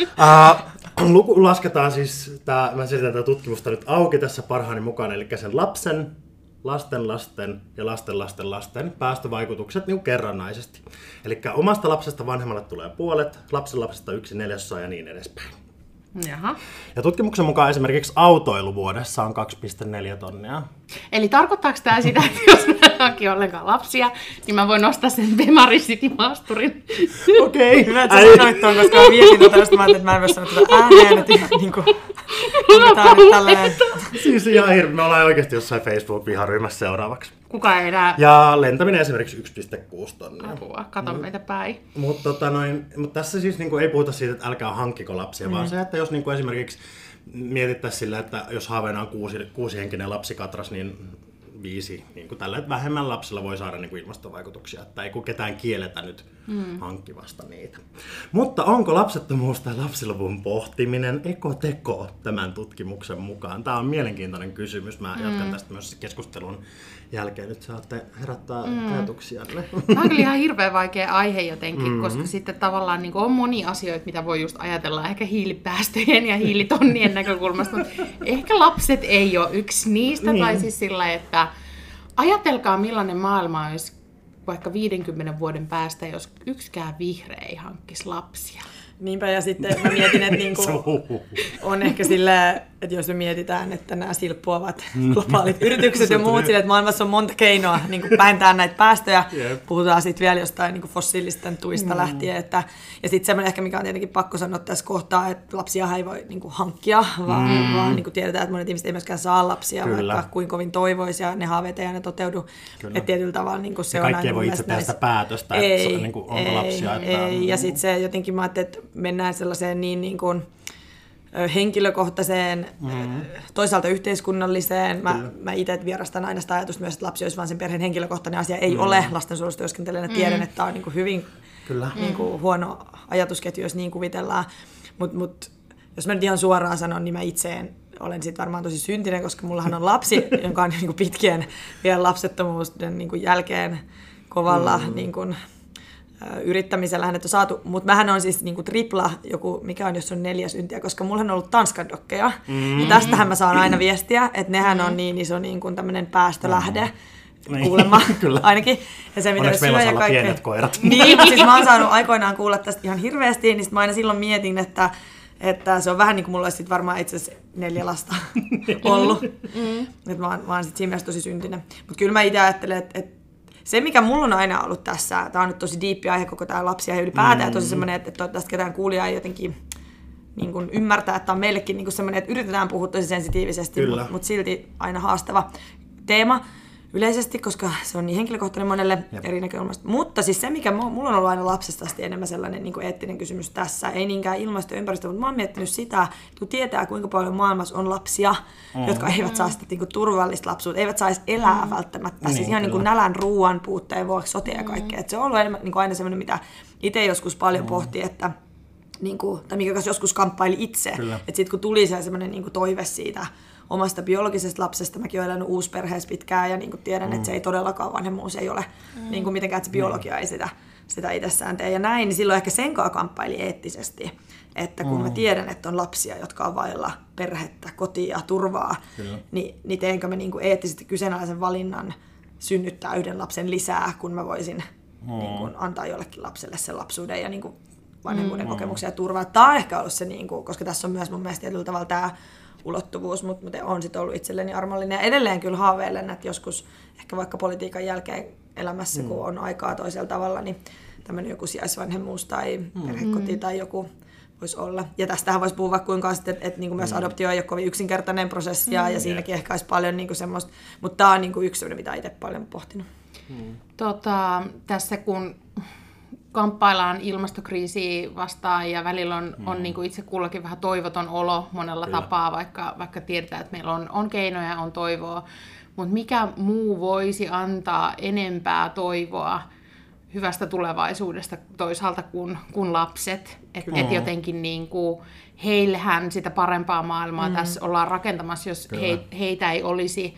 Uh, luku lasketaan siis, tää, mä selitän tätä tutkimusta nyt auki tässä parhaani mukaan, eli sen lapsen, lasten lasten ja lasten lasten lasten päästövaikutukset niin kerrannaisesti. Eli omasta lapsesta vanhemmalle tulee puolet, lapsen lapsesta yksi neljäsosa ja niin edespäin. Jaha. Ja tutkimuksen mukaan esimerkiksi autoilu vuodessa on 2,4 tonnia. Eli tarkoittaako tämä sitä, että jos mä hanki ollenkaan lapsia, niin mä voin nostaa sen Bemari City maasturin? Okei. Hyvä, että sä sanoit tuon, koska mä mietin josta mä ajattelin, että mä en voi sanoa tuota ääneen, että niin kuin. Siis ihan hirveä. Me ollaan oikeasti jossain Facebook-viharyhmässä seuraavaksi. Kuka ei enää Ja lentäminen esimerkiksi 1,6 tonnia. apua, kato meitä päin. Mutta tota noin, mut tässä siis niinku ei puhuta siitä, että älkää hankkiko lapsia, mm. vaan se, että jos niinku esimerkiksi mietittäisiin sillä, että jos haaveena on kuusi, kuusihenkinen lapsikatras, niin viisi, niin kuin tällä että vähemmän lapsilla voi saada niin kuin ilmastovaikutuksia, että ei kun ketään kielletä nyt mm. hankkivasta niitä. Mutta onko lapsettomuus tai lapsiluvun pohtiminen ekoteko tämän tutkimuksen mukaan? Tämä on mielenkiintoinen kysymys. Mä mm. jatkan tästä myös keskustelun jälkeen. Nyt saatte herättää mm. ajatuksia. Tämä on kyllä ihan hirveän vaikea aihe jotenkin, mm-hmm. koska sitten tavallaan niin on moni asioita, mitä voi just ajatella ehkä hiilipäästöjen ja hiilitonnien näkökulmasta, mutta ehkä lapset ei ole yksi niistä, niin. tai siis sillä, että ajatelkaa millainen maailma olisi vaikka 50 vuoden päästä, jos yksikään vihreä ei hankkisi lapsia. Niinpä, ja sitten mä mietin, että niin kuin on ehkä sillä, että jos me mietitään, että nämä silppuavat globaalit yritykset ja muut, sille, että maailmassa on monta keinoa niin vähentää näitä päästöjä. Jep. Puhutaan sitten vielä jostain niin fossiilisten tuista mm. lähtien. Että, ja sitten semmoinen ehkä, mikä on tietenkin pakko sanoa tässä kohtaa, että lapsia ei voi niin kuin hankkia, vaan, mm. vaan niin kuin tiedetään, että monet ihmiset ei myöskään saa lapsia, Kyllä. vaikka kuin kovin toivoisi, ja ne haaveet ei aina toteudu. Kyllä. Että tietyllä tavalla niin kuin se Ja on kaikki ei aina voi itse tehdä sitä näissä- päätöstä, että se on niin kuin, onko lapsia. Että, ei. Ja sitten se jotenkin mä ajattelin, että mennään sellaiseen niin, niin kuin, henkilökohtaiseen, mm-hmm. toisaalta yhteiskunnalliseen. Mä, mä itse vierastan aina sitä ajatusta myös, että lapsi olisi vain sen perheen henkilökohtainen asia. Ei mm-hmm. ole lastensuojelussa työskentelen, että tiedän, että tämä on niin kuin hyvin Kyllä. niin kuin huono ajatusketju, jos niin kuvitellaan. Mutta mut, jos mä nyt ihan suoraan sanon, niin mä itse en, olen siitä varmaan tosi syntinen, koska mullahan on lapsi, jonka on niin kuin pitkien vielä lapsettomuuden niin kuin jälkeen kovalla mm. niin kuin, yrittämisellähän että on saatu, mutta mähän on siis niinku tripla joku, mikä on jos on neljä syntiä, koska mulla on ollut Tanskan dokkeja. Mm. Ja tästähän mä saan aina viestiä, että nehän on niin iso niin kuin tämmöinen päästölähde. Mm. Niin. Kuulemma Kyllä. ainakin. Ja se, mitä Onneksi meillä on kaikkea... pienet koirat. Niin, siis mä oon saanut aikoinaan kuulla tästä ihan hirveästi, niin mä aina silloin mietin, että, että se on vähän niin kuin mulla olisi varmaan itse asiassa neljä lasta ollut. Mm. Että mä oon, mä oon sit siinä mielessä tosi syntinen. Mutta kyllä mä itse ajattelen, että, että se, mikä mulla on aina ollut tässä, tämä on nyt tosi diippi aihe koko tämä lapsia ja ylipäätään, mm. tosi semmoinen, että toivottavasti ketään kuulijaa ei jotenkin niin kuin ymmärtää, että on meillekin niin kuin semmoinen, että yritetään puhua tosi sensitiivisesti, mutta mut silti aina haastava teema yleisesti, koska se on niin henkilökohtainen monelle Jep. eri näkökulmasta. Mutta siis se, mikä mulla on ollut aina lapsesta asti enemmän sellainen niin kuin eettinen kysymys tässä, ei niinkään ilmasto ja ympäristö, mutta mä oon miettinyt sitä, että kun tietää, kuinka paljon maailmassa on lapsia, mm. jotka eivät saa sitä niin kuin, turvallista lapsuutta, eivät saisi elää mm. välttämättä, siis niin, siis ihan niin kuin nälän, ruoan puutteen vuoksi, sotia ja kaikkea. Mm. se on ollut enemmän, niin kuin aina sellainen, mitä itse joskus paljon mm. pohti, että niin kuin, tai mikä joskus kamppaili itse. Että sitten kun tuli se semmoinen niin kuin toive siitä, omasta biologisesta lapsesta. Mäkin olen elänyt uusperheessä pitkään ja niin kuin tiedän, mm. että se ei todellakaan vanhemmuus ei ole mm. niin kuin mitenkään, että se biologia ei sitä, sitä itsessään tee. Ja näin, niin silloin ehkä sen kanssa kamppaili eettisesti. Että kun mm. mä tiedän, että on lapsia, jotka on vailla perhettä, kotia, turvaa, niin, niin teenkö mä niin kuin eettisesti kyseenalaisen valinnan synnyttää yhden lapsen lisää, kun mä voisin mm. niin kuin, antaa jollekin lapselle sen lapsuuden ja niin kuin, vanhemmuuden mm. kokemuksia ja turvaa. Tämä on ehkä ollut se, niin kuin, koska tässä on myös mun mielestä tietyllä tavalla tämä ulottuvuus, mutta, mutta on sitten ollut itselleni armollinen. Ja edelleen kyllä haaveilen, että joskus ehkä vaikka politiikan jälkeen elämässä, mm. kun on aikaa toisella tavalla, niin tämmöinen joku sijaisvanhemmuus tai mm. perhekoti tai joku voisi olla. Ja tästähän voisi puhua vaikka kuinka sitten, että, että niin kuin myös mm. adoptio ei ole kovin yksinkertainen prosessi mm. ja siinäkin ehkä olisi paljon niin kuin semmoista, mutta tämä on niin kuin yksi mitä itse paljon pohtinut. Mm. Tota, tässä kun kamppaillaan ilmastokriisiä vastaan ja välillä on, mm. on niin kuin itse kullakin vähän toivoton olo monella Kyllä. tapaa, vaikka, vaikka tiedetään, että meillä on, on keinoja, on toivoa. Mutta mikä muu voisi antaa enempää toivoa hyvästä tulevaisuudesta toisaalta kuin, kuin lapset? Että et jotenkin niin kuin, heillehän sitä parempaa maailmaa mm. tässä ollaan rakentamassa, jos he, heitä ei olisi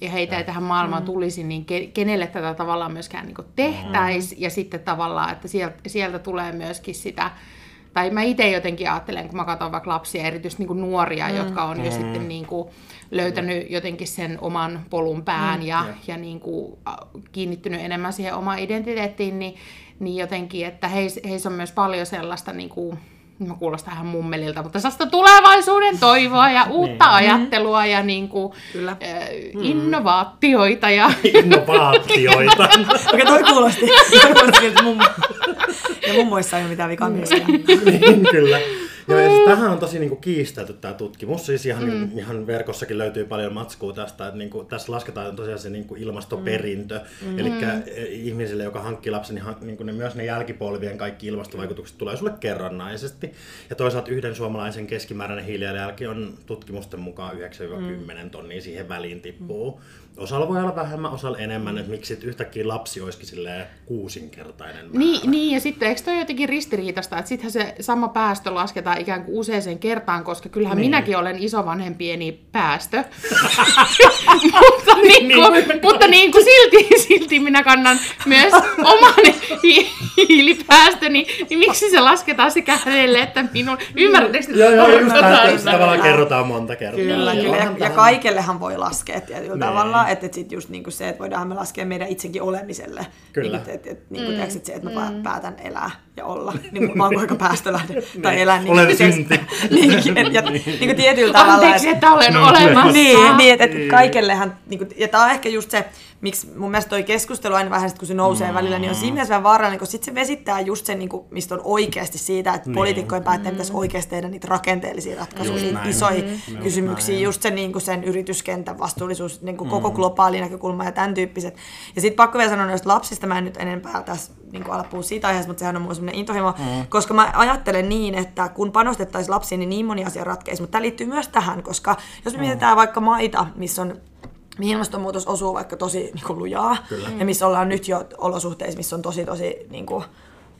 ja heitä ei tähän maailmaan mm. tulisi, niin kenelle tätä tavallaan myöskään niin tehtäisi. Mm. Ja sitten tavallaan, että sieltä, sieltä tulee myöskin sitä, tai mä itse jotenkin ajattelen, kun mä katson vaikka lapsia, erityisesti niin nuoria, mm. jotka on mm. jo sitten niin kuin löytänyt jotenkin sen oman polun pään mm. ja, ja. ja niin kuin kiinnittynyt enemmän siihen omaan identiteettiin, niin, niin jotenkin, että heissä heis on myös paljon sellaista niin kuin, mä kuulostan ihan mummelilta, mutta sellaista tulevaisuuden toivoa ja uutta niin. ajattelua ja niin kuin, Kyllä. Äh, innovaatioita. Ja... Innovaatioita. Okei, toi kuulosti. Toi kuulosti, että mummo. Ja mummoissa ei ole mitään vikaa mm. niin, kyllä. Ja siis tähän on tosi niin kuin, kiistelty tämä tutkimus. Siis ihan, mm. niin, ihan verkossakin löytyy paljon matskua tästä. Että, niin kuin, tässä lasketaan tosiaan se niin kuin ilmastoperintö. Mm. Eli mm. ihmisille, joka hankkii lapsen, niin, niin kuin ne, myös ne jälkipolvien kaikki ilmastovaikutukset tulee sulle kerrannaisesti. Ja toisaalta yhden suomalaisen keskimääräinen hiilijalanjälki on tutkimusten mukaan 9-10 mm. tonnia siihen väliin tippuu. Mm osalla voi olla vähemmän, osalla enemmän, että miksi yhtäkkiä lapsi olisikin kuusinkertainen määrä. Niin, niin, ja sitten eikö toi jotenkin ristiriitasta, että sittenhän se sama päästö lasketaan ikään kuin useaseen kertaan, koska kyllähän niin. minäkin olen isovanhempieni päästö. mutta, niin kuin, niin. mutta niin kuin silti, silti minä kannan myös oman hi- hiilipäästöni, niin miksi se lasketaan sekä hänelle että minun? Ymmärrättekö? Joo, joo, ymmärrän. Tavallaan kerrotaan monta kertaa. Kyllä, kyllä. Ja, ja kaikellehan voi laskea tietyllä niin. tavalla että et sit just niinku se, että voidaan me laskea meidän itsekin olemiselle. Kyllä. Niin, että et, niinku, mm. se, että mä mm. päätän elää ja olla, niin mä oon aika päästölähde tai niin. elää. Niin, olen synti. niin, et, ja, niin tietyllä tavalla. Anteeksi, että olen no, olemassa. Niin, niin että et kaikellehan, niin kuin, ja tää on ehkä just se, miksi mun mielestä toi keskustelu aina vähän sit, kun se nousee mm. välillä, niin on siinä mielessä vähän vaarallinen, kun sit se vesittää just sen, niin kuin, mistä on oikeasti siitä, että niin. poliitikkojen päättäjien mm. pitäisi oikeasti tehdä niitä rakenteellisia ratkaisuja, niitä isoja mm. kysymyksiä, näin. just se, niin kuin sen yrityskentän vastuullisuus, niin kuin mm. koko globaali näkökulma ja tämän tyyppiset. Ja sitten pakko vielä sanoa noista lapsista, mä en nyt enempää tässä niin kuin ala puhua siitä aiheesta, mutta sehän on mun semmoinen intohimo, mm. koska mä ajattelen niin, että kun panostettaisiin lapsiin, niin niin moni asia ratkeisi, mutta tämä liittyy myös tähän, koska jos me mm. mietitään vaikka maita, missä on mihin ilmastonmuutos osuu vaikka tosi niin kuin, lujaa, Kyllä. ja missä ollaan nyt jo olosuhteissa, missä on tosi tosi niin kuin,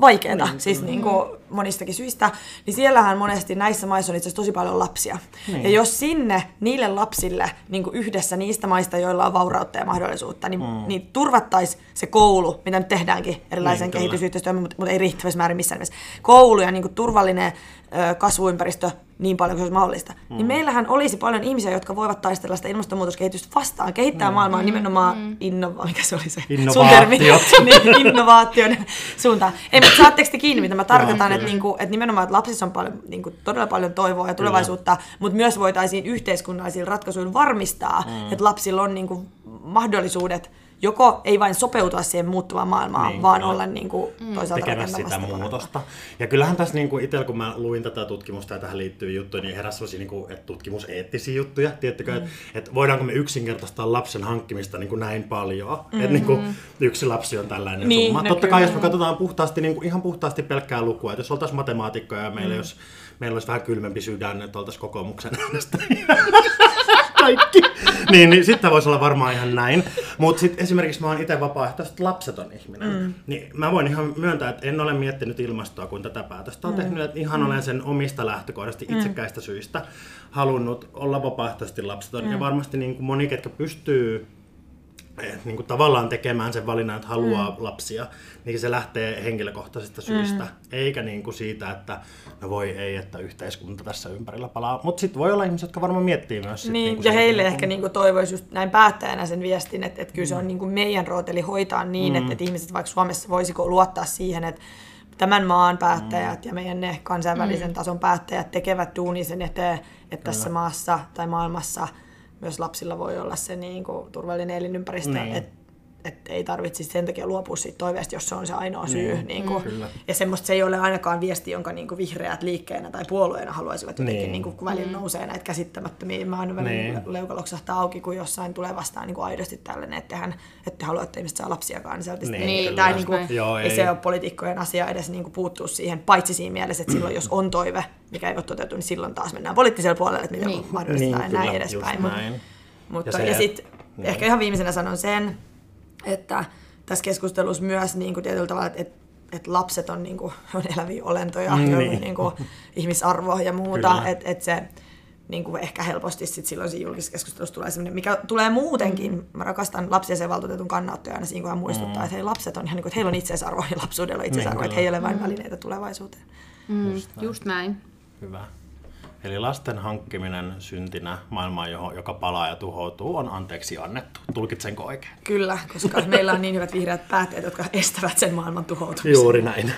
vaikeaa, niin, siis niin kuin monistakin syistä, niin siellähän monesti näissä maissa on itse asiassa tosi paljon lapsia. Niin. Ja jos sinne niille lapsille niin kuin yhdessä niistä maista, joilla on vaurautta ja mahdollisuutta, niin, mm. niin turvattaisiin se koulu, mitä nyt tehdäänkin erilaisen niin, kehitysyhteistyön, mutta, mutta ei riittävässä määrin missään nimessä. Koulu ja niin kuin turvallinen ö, kasvuympäristö niin paljon kuin se olisi mahdollista. Mm. Niin meillähän olisi paljon ihmisiä, jotka voivat taistella sitä ilmastonmuutoskehitystä vastaan, kehittää mm. maailmaa nimenomaan mm. innova... Mikä se oli se? Innovaatiot. niin, innovaation suuntaan. Ei, mutta saatteko te kiinni, mitä mä tarkoitan, että, niinku, että nimenomaan että lapsissa on paljon, niinku, todella paljon toivoa ja tulevaisuutta, Kyllä. mutta myös voitaisiin yhteiskunnallisilla ratkaisuilla varmistaa, mm. että lapsilla on niinku, mahdollisuudet joko ei vain sopeutua siihen muuttuvaan maailmaan, niin, vaan olla niin kuin, mm. toisaalta tekemässä sitä muutosta. Ja kyllähän tässä niin kuin itsellä, kun mä luin tätä tutkimusta ja tähän liittyy juttuja, niin heräsi sellaisia niin kuin, että tutkimuseettisiä juttuja. Tiedättekö, mm. että, että voidaanko me yksinkertaistaa lapsen hankkimista niin kuin näin paljon, mm-hmm. että niin kuin, yksi lapsi on tällainen niin, summa. Totta kai, jos me katsotaan puhtaasti, niin kuin, ihan puhtaasti pelkkää lukua, että jos oltaisiin matemaatikkoja ja meillä, mm. jos, meillä olisi vähän kylmempi sydän, että oltaisiin kokoomuksen äänestä kaikki. niin, niin sitten voisi olla varmaan ihan näin. Mutta sitten esimerkiksi mä oon itse vapaaehtoisesti lapseton ihminen. Mm. Niin mä voin ihan myöntää, että en ole miettinyt ilmastoa, kun tätä päätöstä on mm. tehnyt. Että ihan mm. olen sen omista lähtökohdasta mm. itsekäistä syistä halunnut olla vapaaehtoisesti lapseton. Mm. Ja varmasti niin kuin moni, ketkä pystyy niin kuin tavallaan tekemään sen valinnan, että haluaa mm. lapsia, niin se lähtee henkilökohtaisista syistä, mm. eikä niin kuin siitä, että no voi ei, että yhteiskunta tässä ympärillä palaa. Mutta sitten voi olla ihmisiä, jotka varmaan miettii myös. Sit, niin, niin ja heille ehkä niin kuin toivoisi just näin päättäjänä sen viestin, että, että kyllä se on mm. niin kuin meidän rooteli hoitaa niin, mm. että, että ihmiset vaikka Suomessa voisiko luottaa siihen, että tämän maan päättäjät mm. ja meidän ne kansainvälisen mm. tason päättäjät tekevät duuni sen eteen, että Kyllä. tässä maassa tai maailmassa – myös lapsilla voi olla se niin kuin, turvallinen elinympäristö, niin. että et ei tarvitsisi sen takia luopua siitä toiveesta, jos se on se ainoa syy. Niin, niin kuin, mm. ja semmoista se ei ole ainakaan viesti, jonka niin kuin vihreät liikkeenä tai puolueena haluaisivat jotenkin, niin. Niin kuin, kun välillä mm. nousee näitä käsittämättömiä. Mä aina välillä niin. leuka loksahtaa auki, kun jossain tulee vastaan niin kuin aidosti tällainen, että hän, että haluaa, että ihmiset saa lapsiakaan. Niin, sieltä niin, niin, tai niin kuin, Joo, ei. ei se ole poliitikkojen asia edes niin kuin puuttua siihen, paitsi siinä mielessä, että silloin jos on toive, mikä ei ole toteutunut, niin silloin taas mennään poliittiselle puolelle, että miten niin. mahdollistaa niin, ja näin edespäin. Näin. Mutta, ja, ja sitten niin. ehkä ihan viimeisenä sanon sen, että tässä keskustelussa myös niin kuin tietyllä tavalla, että, että lapset on, niin kuin, on eläviä olentoja, mm, joilla niin. niin kuin, ihmisarvo ja muuta, että että se niin kuin ehkä helposti sit silloin siinä julkisessa keskustelussa tulee sellainen, mikä tulee muutenkin. Mm. Mä rakastan lapsia valtuutetun kannattoja aina siinä, kun hän muistuttaa, mm. että hei, lapset on ihan niin kuin, että heillä on itseisarvo ja lapsuudella on itseisarvo, niin, että he ei ole vain välineitä tulevaisuuteen. Mm, just, näin. just näin. Hyvä. Eli lasten hankkiminen syntinä maailmaan, joka palaa ja tuhoutuu, on anteeksi annettu. Tulkitsenko oikein? Kyllä, koska meillä on niin hyvät vihreät päätteet, jotka estävät sen maailman tuhoutumisen. Juuri näin.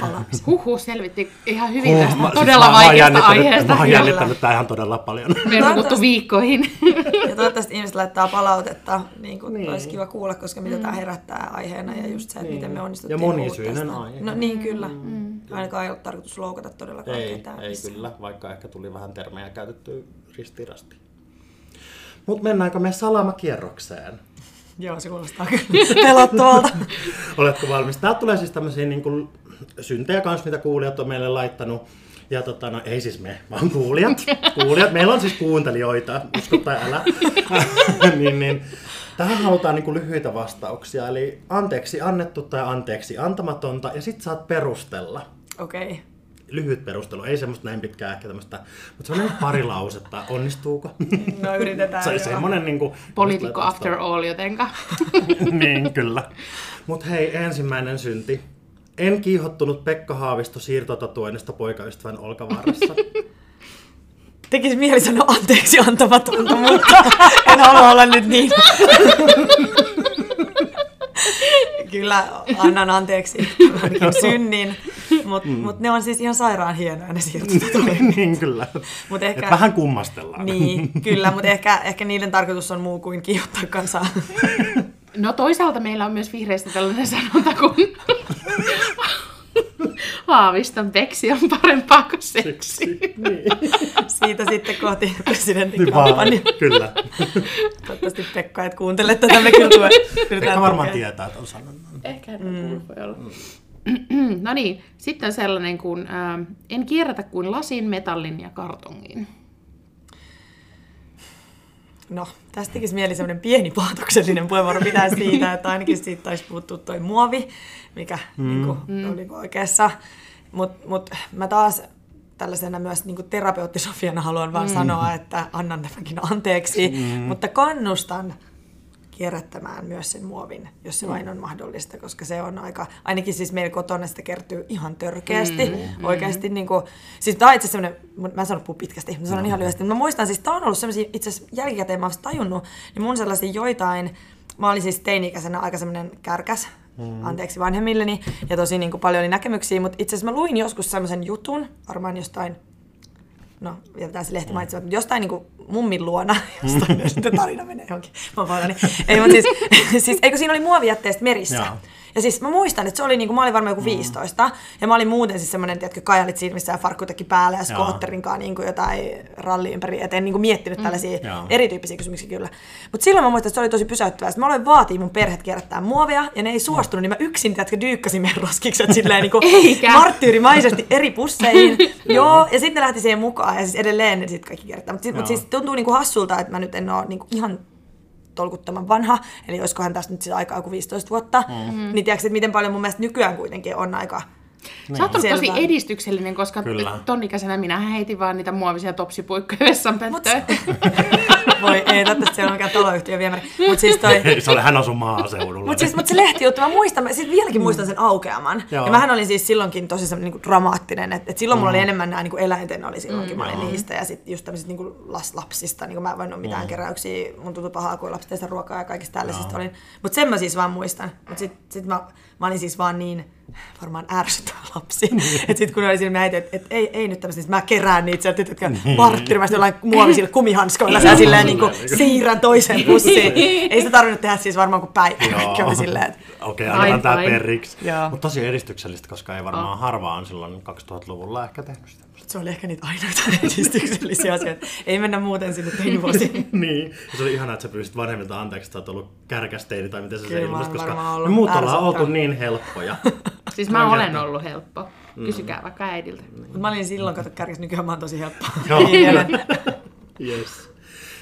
Huhu selvitti ihan hyvin Huh, tästä mä, todella siis vaikeasta mä aiheesta. Mä oon jännittänyt tämä ihan todella paljon. Me on viikkoihin. ja toivottavasti ihmiset laittaa palautetta, niin kuin niin. olisi kiva kuulla, koska mitä mm. tämä herättää aiheena ja just se, että niin. miten me onnistuttiin. Ja monisyinen aihe. No niin, kyllä. Mm. Ainakaan ei ole tarkoitus loukata todellakaan ei, ketään. Ei kyllä, vaikka ehkä tuli vähän ter- termejä käytetty ristirasti. Mutta mennäänkö me salamakierrokseen? Joo, se kuulostaa kyllä pelottavalta. Oletko valmis? Täältä tulee siis tämmöisiä niin kuin syntejä kanssa, mitä kuulijat on meille laittanut. Ja tota, no, ei siis me, vaan kuulijat. kuulijat. Meillä on siis kuuntelijoita, usko tai älä. niin, niin. Tähän halutaan niin kuin lyhyitä vastauksia, eli anteeksi annettu tai anteeksi antamatonta, ja sit saat perustella. Okei. Okay lyhyt perustelu, ei semmoista näin pitkää ehkä tämmöistä, mutta semmoinen pari lausetta, onnistuuko? No yritetään. Se on semmoinen niin kuin... Poliitikko after all jotenka. niin, kyllä. Mutta hei, ensimmäinen synti. En kiihottunut Pekka Haavisto siirtotatuoinnista poikaystävän olkavarressa. Tekisi mieli sanoa anteeksi antamatonta, mutta en halua olla nyt niin. Kyllä annan anteeksi synnin. Mutta mm. mut ne on siis ihan sairaan hienoja ne niin kyllä. Mut ehkä, Et vähän kummastellaan. Niin, kyllä, mutta ehkä, ehkä niiden tarkoitus on muu kuin kiihottaa kansaa. No toisaalta meillä on myös vihreistä tällainen sanonta, kun Haaviston peksi on parempaa kuin seksi. Niin. Siitä sitten kohti presidentin niin kampanja. Kyllä. Toivottavasti Pekka, et kuuntele tätä, me kyllä Pekka varmaan tietää, että on sanonut. Ehkä mm. voi olla. Mm. no niin, sitten sellainen kuin äh, en kierrätä kuin lasin, metallin ja kartongin. no, tästä tekisi mieli semmoinen pieni paatoksellinen puheenvuoro pitää siitä, että ainakin siitä taisi puuttua toi muovi, mikä mm. niin kuin, mm. oli oikeassa. Mutta mut mä taas tällaisena myös niin terapeuttisofiana haluan vaan mm. sanoa, että annan tämänkin anteeksi, mm. mutta kannustan kierrättämään myös sen muovin, jos se mm. vain on mahdollista, koska se on aika, ainakin siis meillä kotona sitä kertyy ihan törkeästi, mm, mm. oikeasti niin kuin, siis tämä on itse asiassa mä en sano pitkästi, mä sanon mm. ihan lyhyesti, mä muistan siis, tämä on ollut sellaisia, itse asiassa jälkikäteen mä olen tajunnut, niin mun sellaisia joitain, mä olin siis teini-ikäisenä aika semmoinen kärkäs, mm. anteeksi vanhemmilleni, ja tosi niin kuin paljon oli näkemyksiä, mutta itse asiassa mä luin joskus semmoisen jutun, varmaan jostain no jätetään se lehti mainitsematta, mutta jostain niin kuin mummin luona, jostain mm. sitten tarina menee johonkin, mä niin. Ei, mutta siis, siis, eikö siinä oli muovijätteestä merissä? Joo. Ja siis mä muistan, että se oli niinku, mä olin varmaan joku 15. Mm. Ja mä olin muuten siis semmoinen, tiedätkö, kajalit siinä, missä farkkutekki päällä ja skootterin kanssa niinku jotain ralli ympäri. Et en niinku miettinyt mm. tällaisia Joo. erityyppisiä kysymyksiä kyllä. Mutta silloin mä muistan, että se oli tosi pysäyttävää. Mä aloin vaatii mun perheet kierrättää muovia ja ne ei suostunut, niin mä yksin, tiedätkö, dyykkäsin meidän roskikset silleen niinku marttyyrimaisesti eri pusseihin. Joo, ja sitten ne lähti siihen mukaan ja siis edelleen ne sitten kaikki kierrättää. Mutta mut siis tuntuu niinku hassulta, että mä nyt en ole niinku ihan tolkuttoman vanha, eli olisikohan tästä nyt siis aikaa joku 15 vuotta, mm-hmm. niin tiedätkö, että miten paljon mun mielestä nykyään kuitenkin on aika niin. Sä oot ollut tosi edistyksellinen, koska Kyllä. tonnikäisenä minä heitin vaan niitä muovisia topsipuikkoja vessanpönttöön. Voi ei, toivottavasti siellä on mikään taloyhtiö viemäri. Mut siis toi... se oli, hän asui maaseudulla. Mutta siis, mut se lehtijuttu, mä muistan, mä siis vieläkin muistan sen aukeaman. Joo. Ja mähän olin siis silloinkin tosi se, niin dramaattinen, että et silloin mm. mulla oli mm. enemmän nämä niin eläinten oli silloinkin, mm. mä olin mm. niistä. Ja sitten just tämmöisistä niin lapsista, niin mä en voinut mitään mm. keräyksiä, mun tuntui pahaa, kun lapsista ruokaa ja kaikista tällaisista olin. Mutta sen mä siis vaan muistan. Mutta sitten sit mä, mä olin siis vaan niin varmaan ärsyttävä lapsi. Niin. että sitten kun oli siinä näitä, että et, ei, ei nyt tämmöistä, mä kerään niitä sieltä, jotka niin. varttirimasta jollain muovisilla kumihanskoilla ja silleen niin kuin siirrän toiseen pussiin. ei sitä tarvinnut tehdä siis varmaan kuin päivä. Silleen, että... Okei, okay, annetaan tämä periksi. Mutta tosi edistyksellistä, koska ei varmaan oh. harvaan silloin 2000-luvulla ehkä tehnyt sitä. Se oli ehkä niitä ainoita edistyksellisiä asioita. Ei mennä muuten sinne teinivuosiin. niin. Ja se oli ihanaa, että sä pyysit vanhemmilta anteeksi, että sä oot ollut kärkästeini tai miten se se ilmaisi, koska me muut ollaan oltu niin helppoja. Siis mä olen ollut helppo. Mm. Kysykää mm. vaikka äidiltä. Mä olin silloin, kato kärkäs, nykyään mä oon tosi helppo. yes.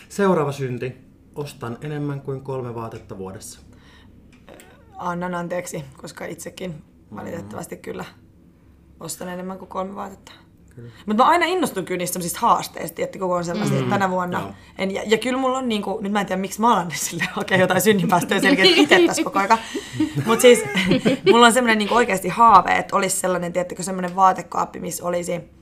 Seuraava synti. Ostan enemmän kuin kolme vaatetta vuodessa. Annan anteeksi, koska itsekin valitettavasti kyllä ostan enemmän kuin kolme vaatetta. Mutta mä aina innostun kyllä niistä haasteista, että koko on sellaisia, mm. että tänä vuonna. En, ja, ja, kyllä mulla on, niin kuin, nyt mä en tiedä miksi mä alan sille hakea jotain synninpäästöjä selkeästi itse tässä koko ajan. Mutta siis mulla on semmoinen niin oikeasti haave, että olisi sellainen, tiettäkö, semmoinen vaatekaappi, missä olisi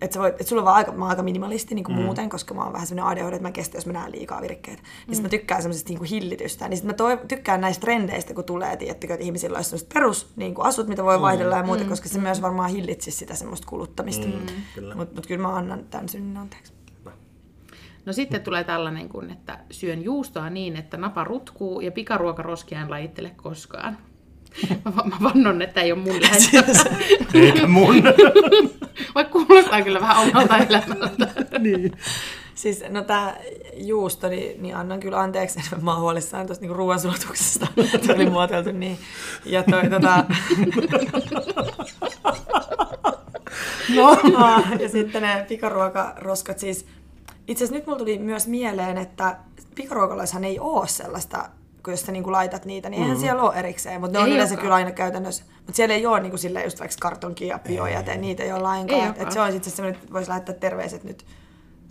että, voit, että sulla on vaan aika, mä oon aika minimalisti niin kuin mm. muuten, koska mä oon vähän semmoinen ADHD, että mä kestän, jos mä näen liikaa virkkeitä. Niin mm. mä tykkään semmoisesta niin kuin hillitystä. Niin sit mä toi, tykkään näistä trendeistä, kun tulee, tiettykö, että ihmisillä olisi semmoiset perus niin kuin asut, mitä voi mm. vaihdella ja muuta, mm. koska se mm. myös varmaan hillitsisi sitä semmoista kuluttamista. Mm. Mutta mut kyllä mä annan tämän synnin anteeksi. No sitten tulee tällainen kuin, että syön juustoa niin, että napa rutkuu ja pikaruokaroskia en lajittele koskaan. Mä vannon, että ei ole mun lähettävä. Eikä mun. Vaikka kuulostaa kyllä vähän omalta elämältä. niin. Siis no tää juusto, niin, niin annan kyllä anteeksi, että mä oon huolissaan tuosta niinku ruoansulutuksesta. Se oli muotoiltu niin. Ja toi tota... no. ja sitten ne pikaruokaroskat siis... Itse asiassa nyt mulla tuli myös mieleen, että pikaruokalaishan ei ole sellaista kun jos sä niin laitat niitä, niin eihän mm. siellä ole erikseen, mutta ne on yleensä kyllä aina käytännössä. Mutta siellä ei ole niin kuin silleen just vaikka kartonkia ja biojäte, niitä ei ole lainkaan. Ei et se on itse asiassa että voisi lähettää terveiset nyt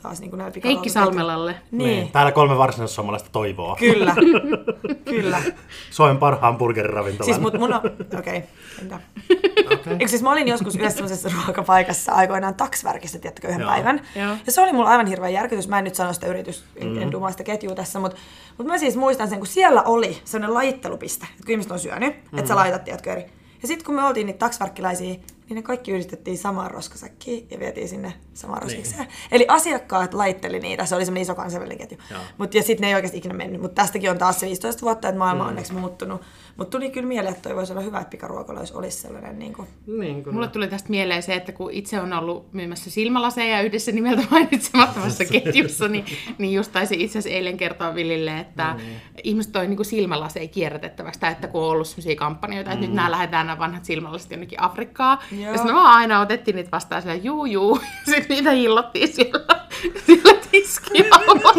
taas niin kuin näille Heikki Salmelalle. Niin. niin. Täällä kolme varsinaissuomalaista toivoa. Kyllä, kyllä. Suomen parhaan burgeriravintolan. Siis mut mun on, okei, okay. entä? Okay. Eikö siis mä olin joskus yhdessä sellaisessa ruokapaikassa aikoinaan taksvärkissä, tiedätkö, yhden Joo. päivän. Joo. Ja se oli mulla aivan hirveä järkytys. Mä en nyt sano sitä yritys, mm. en dumaa sitä ketjua tässä, mutta, mutta mä siis muistan sen, kun siellä oli sellainen lajittelupiste, että kun ihmiset on syönyt, mm. että sä laitat, tiedätkö, eri. Ja sitten kun me oltiin niitä taksvärkkiläisiä, niin ne kaikki yhdistettiin samaan roskasäkkiin ja vietiin sinne samaan roskikseen. Niin. Eli asiakkaat laitteli niitä, se oli semmoinen iso kansainvälinen ketju. Mut, ja sitten ne ei oikeasti ikinä mennyt, mutta tästäkin on taas se 15 vuotta, että maailma on mm. onneksi muuttunut. Mutta tuli kyllä mieleen, että toi voisi olla hyvä, että pikaruokaloissa olisi sellainen... Niin kuin... Niin, Mulle tuli tästä mieleen se, että kun itse on ollut myymässä silmälaseja yhdessä nimeltä mainitsemattomassa ketjussa, niin, niin just taisi itse asiassa eilen kertoa Villille, että no niin. ihmiset toi niin silmälaseja kierrätettäväksi, tai että kun on ollut sellaisia kampanjoita, että mm. nyt nämä lähdetään nämä vanhat silmälasit jonnekin Afrikkaan. Joo. Ja sitten me vaan aina otettiin niitä vastaan sillä juu juu, sitten niitä hillottiin siellä, siellä tiskialla.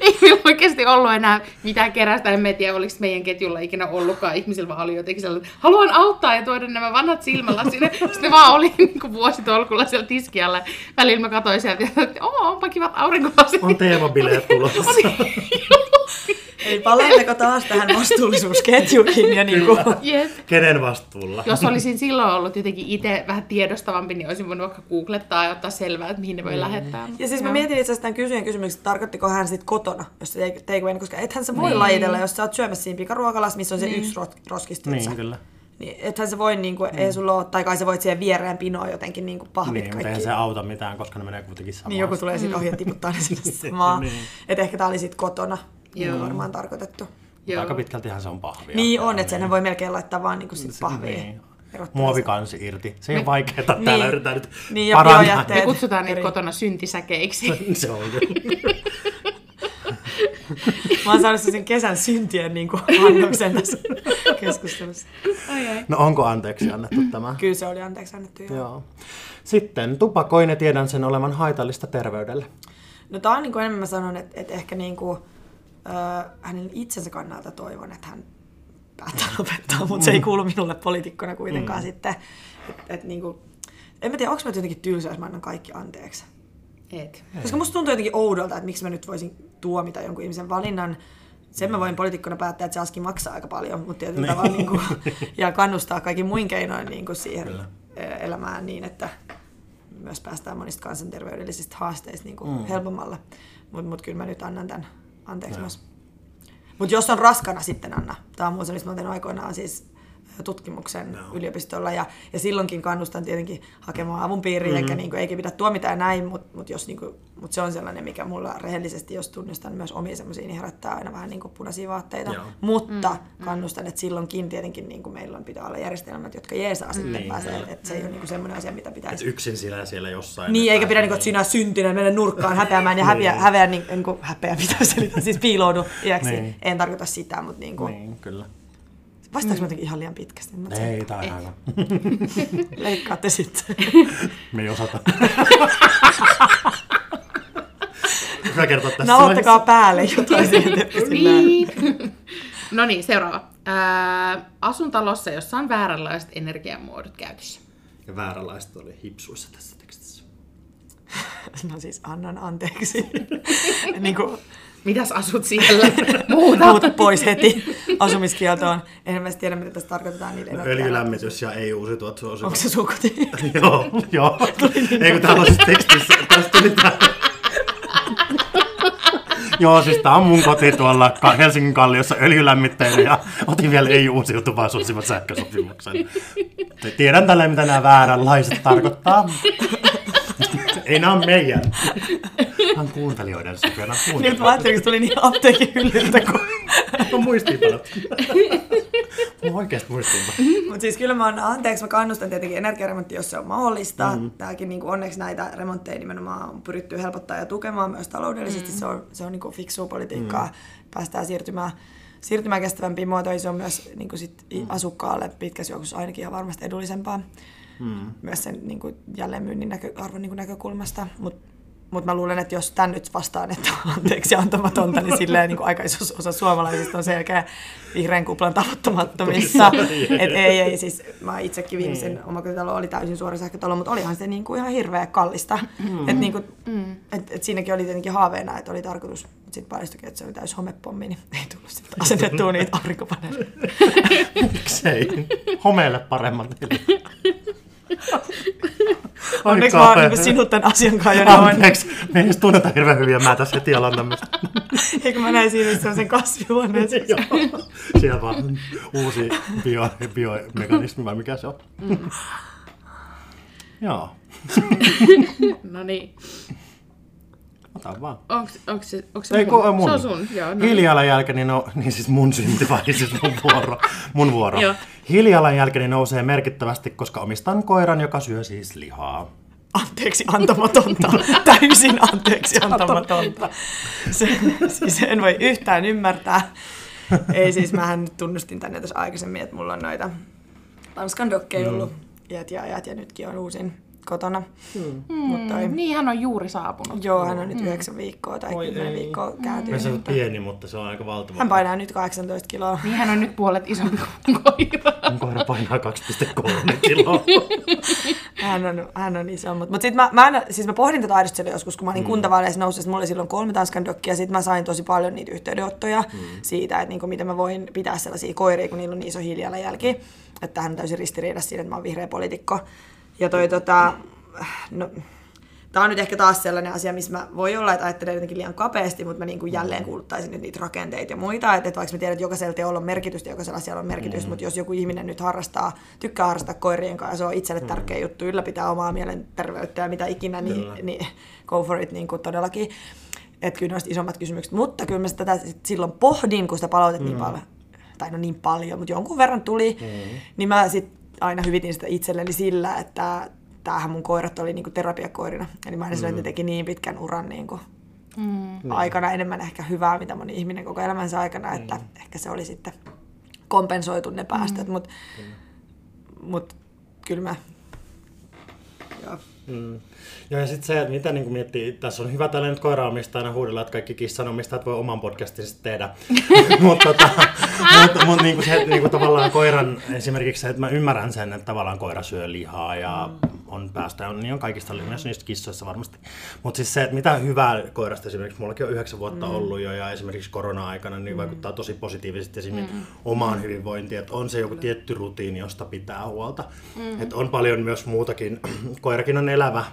ei meillä oikeasti ollut enää mitään kerästä. En tiedä, oliko meidän ketjulla ikinä ollutkaan ihmisillä, vaan oli jotenkin sellainen, haluan auttaa ja tuoda nämä vanhat silmällä sinne. Sitten ne vaan oli niin kuin vuositolkulla siellä tiskialla. Välillä mä katsoin sieltä, että onpa kivat aurinkolasit. On teemabileet tulossa. Eli palaammeko taas tähän vastuullisuusketjuihin ja niin kuin... Yes. Kenen vastuulla? Jos olisin silloin ollut jotenkin itse vähän tiedostavampi, niin olisin voinut vaikka googlettaa ja ottaa selvää, että mihin ne voi lähettää. Ja siis mä Joo. mietin itse asiassa tämän kysyjän kysymyksen, että tarkoittiko hän sitten kotona, jos se take- takeaway, koska ethän sä voi Niin. lajitella, jos sä oot syömässä siinä pikaruokalassa, missä on se yksi rot- roskistutsa. Niin, kyllä. Niin, ethän se voi, niin kuin, ei sulla ole, tai kai sä voit siihen viereen pinoon jotenkin niin kuin pahvit Niin, kaikki. eihän se auta mitään, koska ne menee kuitenkin samaan. Niin joku tulee sitten ohi ja tiputtaa ne sinne samaan. Niin. Että ehkä tää oli sitten kotona niin Joo. varmaan tarkoitettu. Joo. Aika pitkältihän se on pahvia. Niin on, että sen voi melkein laittaa vaan niin kuin sit pahviin. Niin. Erottaa Muovikansi irti. Se ei ole vaikeaa. Täällä Niin. yritetään nyt Niin, ja parantaa. Me kutsutaan niitä kotona syntisäkeiksi. Se on kyllä. Mä oon saanut sen kesän syntien niin kuin annoksen tässä keskustelussa. ai ai. No onko anteeksi annettu tämä? Kyllä se oli anteeksi annettu joo. Joo. Sitten tupakoin ja tiedän sen olevan haitallista terveydelle. No tää on niin kuin enemmän mä sanon, että, että ehkä niin kuin, äh, hänen itsensä kannalta toivon, että hän päättää lopettaa, mutta se ei kuulu minulle poliitikkona kuitenkaan mm. sitten. Et, et niin kuin, en mä tiedä, onko mä jotenkin tylsä, jos mä annan kaikki anteeksi. Et. Koska musta tuntuu jotenkin oudolta, että miksi mä nyt voisin tuomita jonkun ihmisen valinnan. Sen mä voin poliitikkona päättää, että se aski maksaa aika paljon, mutta tietyllä Niin. tavalla niin kuin, ja kannustaa kaikki muin keinoin niin kuin siihen Kyllä. elämään niin, että myös päästään monista kansanterveydellisistä haasteista niin kuin mm. helpommalla. Mutta mut kyllä mä nyt annan tämän anteeksi Joo. myös. Mutta jos on raskana, sitten anna. Tämä on muuta, mistä mä oon aikoinaan siis tutkimuksen Joo. yliopistolla ja, ja silloinkin kannustan tietenkin hakemaan avun piiriin, mm-hmm. eikä, niin kuin, eikä pidä tuomita ja näin, mutta mut jos, niin kuin, mut se on sellainen, mikä mulla rehellisesti, jos tunnistan myös omia semmoisia, niin herättää aina vähän niin kuin punaisia vaatteita. Joo. Mutta mm-hmm. kannustan, että silloinkin tietenkin niin kuin meillä on, pitää olla järjestelmät, jotka jeesaa sitten Niin, pääsee, että se ei ole niin kuin semmoinen asia, mitä Et pitäisi yksin siellä siellä jossain. niin, eikä pidä pääse- niinku, että sinä syntinen mennä nurkkaan häpeämään ja häpeä, Niin. häpeä, niin, niin kuin, häpeä pitää selittää, siis piiloudu iäksi. Niin. En tarkoita sitä, mutta niin kuin, Niin, kyllä. Vastaanko mä jotenkin ihan liian pitkästi? Mä Ei, tää on hyvä. Leikkaatte sitten. Me ei osata. Hyvä kertoa tässä Nauhoittakaa päälle jotain Niin. no niin, seuraava. Ää, asun talossa, jossa on vääränlaiset energiamuodot käytössä. Ja vääränlaista oli hipsuissa tässä tekstissä. No siis annan anteeksi. niin kuin, Mitäs asut siellä? Muuta. muuta pois heti asumiskieltoon. En mä tiedä, mitä tässä tarkoitetaan. Niitä No, öljylämmitys ja ei uusiutuvat suosivat. Onko se sun koti? joo, joo. Ei kun täällä on siis tekstissä. Tästä tuli tää. Joo, siis tää on mun koti tuolla Helsingin kalliossa öljylämmitteinen ja otin vielä ei uusiutuvaa suosivan sähkösopimuksen. Tiedän tällä mitä nämä vääränlaiset tarkoittaa. Ei nämä on meidän. Nämä on kuuntelijoiden sykyä. Nämä on Nyt mä ajattelin, että tuli niin apteekin hyllyltä, kun... on muistiinpanot. On oikeasti muistiinpanot. Mutta siis kyllä mä annan anteeksi, mä kannustan tietenkin energiaremontti, jos se on mahdollista. Mm. Tämäkin niin onneksi näitä remontteja nimenomaan on pyritty helpottaa ja tukemaan myös taloudellisesti. Mm. Se on, se on niin fiksua politiikkaa. Mm. Päästään siirtymään, siirtymään kestävämpiin muotoihin. Se on myös niin sit mm. asukkaalle pitkässä juoksussa ainakin ihan varmasti edullisempaa. Mm. Myös sen niin kuin jälleenmyynnin näkö, arvon niin kuin näkökulmasta. Mutta mutta mä luulen, että jos tän nyt vastaan, että on anteeksi antamatonta, niin silleen niin kuin aika iso osa suomalaisista on selkeä vihreän kuplan tavoittamattomissa. Et ei, ei, siis mä itsekin viimeisen mm. omakotitalo oli täysin suora sähkötalo, mutta olihan se niin kuin ihan hirveä kallista. Mm. Et niin kuin, mm. et, et siinäkin oli tietenkin haaveena, että oli tarkoitus, mutta sitten paljastukin, että se oli täys homepommi, niin ei tullut sitten asennettua niitä aurinkopaneeleja. Miksei? Homeelle paremmat. Onneksi mä oon niin sinut tämän asian kanssa jo noin. Anteeksi, me ei edes tunneta hirveän hyvin ja mä tässä heti alan tämmöistä. Eikö mä näin siinä sellaisen kasvihuoneen? Joo, siellä vaan uusi bio, biomekanismi vai mikä se on. Mm. Joo, No niin. Ota vaan. Onks, onks se, onks se Ei, mun? kun mun. Se on sun, joo. No. Hiilijalanjälkeni, no, niin siis mun synti vai siis mun vuoro. Mun vuoro. Hiilijalanjälkeni nousee merkittävästi, koska omistan koiran, joka syö siis lihaa. anteeksi antamatonta. Täysin anteeksi antamatonta. Se, siis en voi yhtään ymmärtää. Ei siis, mähän nyt tunnustin tänne tässä aikaisemmin, että mulla on noita Tanskan dokkeja ollut iät ja ajat ja nytkin on uusin kotona. Hmm. Mutta ei. Niin, hän on juuri saapunut. Joo, hän on nyt yhdeksän viikkoa tai Oi kymmenen ei. viikkoa Me kääntynyt. se on mutta pieni, mutta se on aika valtava. Hän painaa nyt 18 kiloa. Niin hän on nyt puolet isompi kuin koira. Mun koira painaa 2,3 kiloa. Hän on, hän on iso, mutta mut sitten mä, mä, aina, siis mä pohdin tätä aidosti joskus, kun mä olin mm. kuntavaaleissa noussut, mulla oli silloin kolme Tanskan dokkia, ja sitten mä sain tosi paljon niitä yhteydenottoja mm. siitä, että niinku, miten mä voin pitää sellaisia koiria, kun niillä on niin iso hiilijalanjälki, että tähän on täysin ristiriidassa siinä, että mä oon vihreä poliitikko. Ja toi tota, no, Tämä on nyt ehkä taas sellainen asia, missä mä voi olla, että ajattelen jotenkin liian kapeasti, mutta mä niin kuin jälleen kuuluttaisin nyt niitä rakenteita ja muita. Että, että vaikka mä tiedän, että jokaisella teolla on merkitystä jokaisella asialla on merkitystä, mm. mutta jos joku ihminen nyt harrastaa, tykkää harrastaa koirien kanssa ja se on itselle mm. tärkeä juttu, ylläpitää omaa mielenterveyttä ja mitä ikinä, niin, Kyllä. niin go for it niin kuin todellakin. Että kyllä olisi isommat kysymykset. Mutta kyllä mä sitä tätä silloin pohdin, kun sitä palautet mm. niin paljon, tai no niin paljon, mutta jonkun verran tuli, mm. niin mä sitten aina hyvitin sitä itselleni sillä, että tämähän mun koirat oli niinku terapiakoirina. Eli mä aina sanoin, että ne teki niin pitkän uran niinku mm. aikana enemmän ehkä hyvää, mitä moni ihminen koko elämänsä aikana, että ehkä se oli sitten kompensoitu ne päästöt, mm. mutta mut, kyllä mä... Mm. Joo, ja sitten se, että mitä niin miettii, tässä on hyvä tällainen koiraomistajana huudella, että kaikki kissanomistajat voi oman podcastinsa tehdä. mutta tota, mut, mut, niin se, että niin tavallaan koiran, esimerkiksi se, että mä ymmärrän sen, että tavallaan koira syö lihaa ja on päästä, on, niin on kaikista myös niistä kissoissa varmasti. Mutta siis se, että mitä hyvää koirasta esimerkiksi, mullakin on yhdeksän vuotta mm. ollut jo ja esimerkiksi korona-aikana, niin mm. vaikuttaa tosi positiivisesti esimerkiksi mm. omaan hyvinvointiin, että on se joku tietty rutiini, josta pitää huolta. Mm. Että on paljon myös muutakin, koirakin on elävä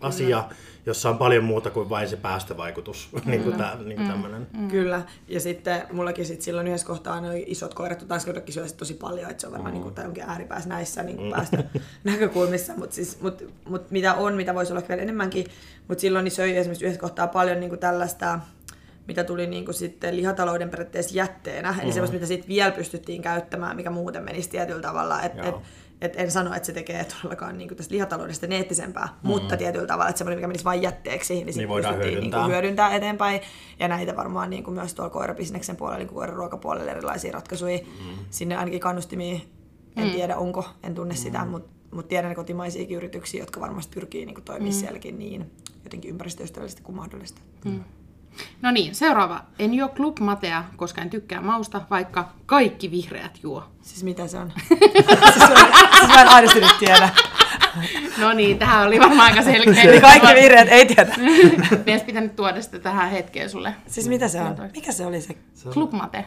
asia, jossa on paljon muuta kuin vain se päästövaikutus, niin kuin, tää, niin kuin tämmöinen. Mm. Kyllä, ja sitten mullakin sit silloin yhdessä kohtaa nuo isot koirat, tanskaudatkin syö sit tosi paljon, että se on varmaan mm. niin kuin, onkin ääripäässä näissä niin kuin päästö näkökulmissa, mutta siis, mut, mut mitä on, mitä voisi olla vielä enemmänkin, mutta silloin niin söi esimerkiksi yhdessä kohtaa paljon niin kuin tällaista, mitä tuli niin kuin sitten lihatalouden periaatteessa jätteenä, eli mm. semmoista, mitä sitten vielä pystyttiin käyttämään, mikä muuten menisi tietyllä tavalla, että et, et en sano, että se tekee todellakaan niin tästä lihataloudesta neettisempää, mm. mutta tietyllä tavalla, että semmoinen, mikä menisi vain jätteeksi, niin, niin voidaan pystyttiin hyödyntää. Niin hyödyntää eteenpäin. Ja näitä varmaan niin kuin myös tuolla koirabisneksen puolella, niin kuin koiraruokapuolella erilaisia ratkaisuja. Mm. Sinne ainakin kannustimia, en mm. tiedä onko, en tunne mm. sitä, mutta mut tiedän kotimaisiakin yrityksiä, jotka varmasti pyrkii niin toimimaan mm. sielläkin niin jotenkin ympäristöystävällisesti kuin mahdollista. Mm. No niin, seuraava. En juo Club Matea, koska en tykkää mausta, vaikka kaikki vihreät juo. Siis mitä se on? siis, on siis mä en aidosti nyt tiedä. No niin, tähän oli varmaan aika selkeä. Eli kaikki vihreät ei tiedä. Meidän pitänyt tuoda sitä tähän hetkeen sulle. Siis mitä se on? Mikä se oli se? Se on, Club Mate.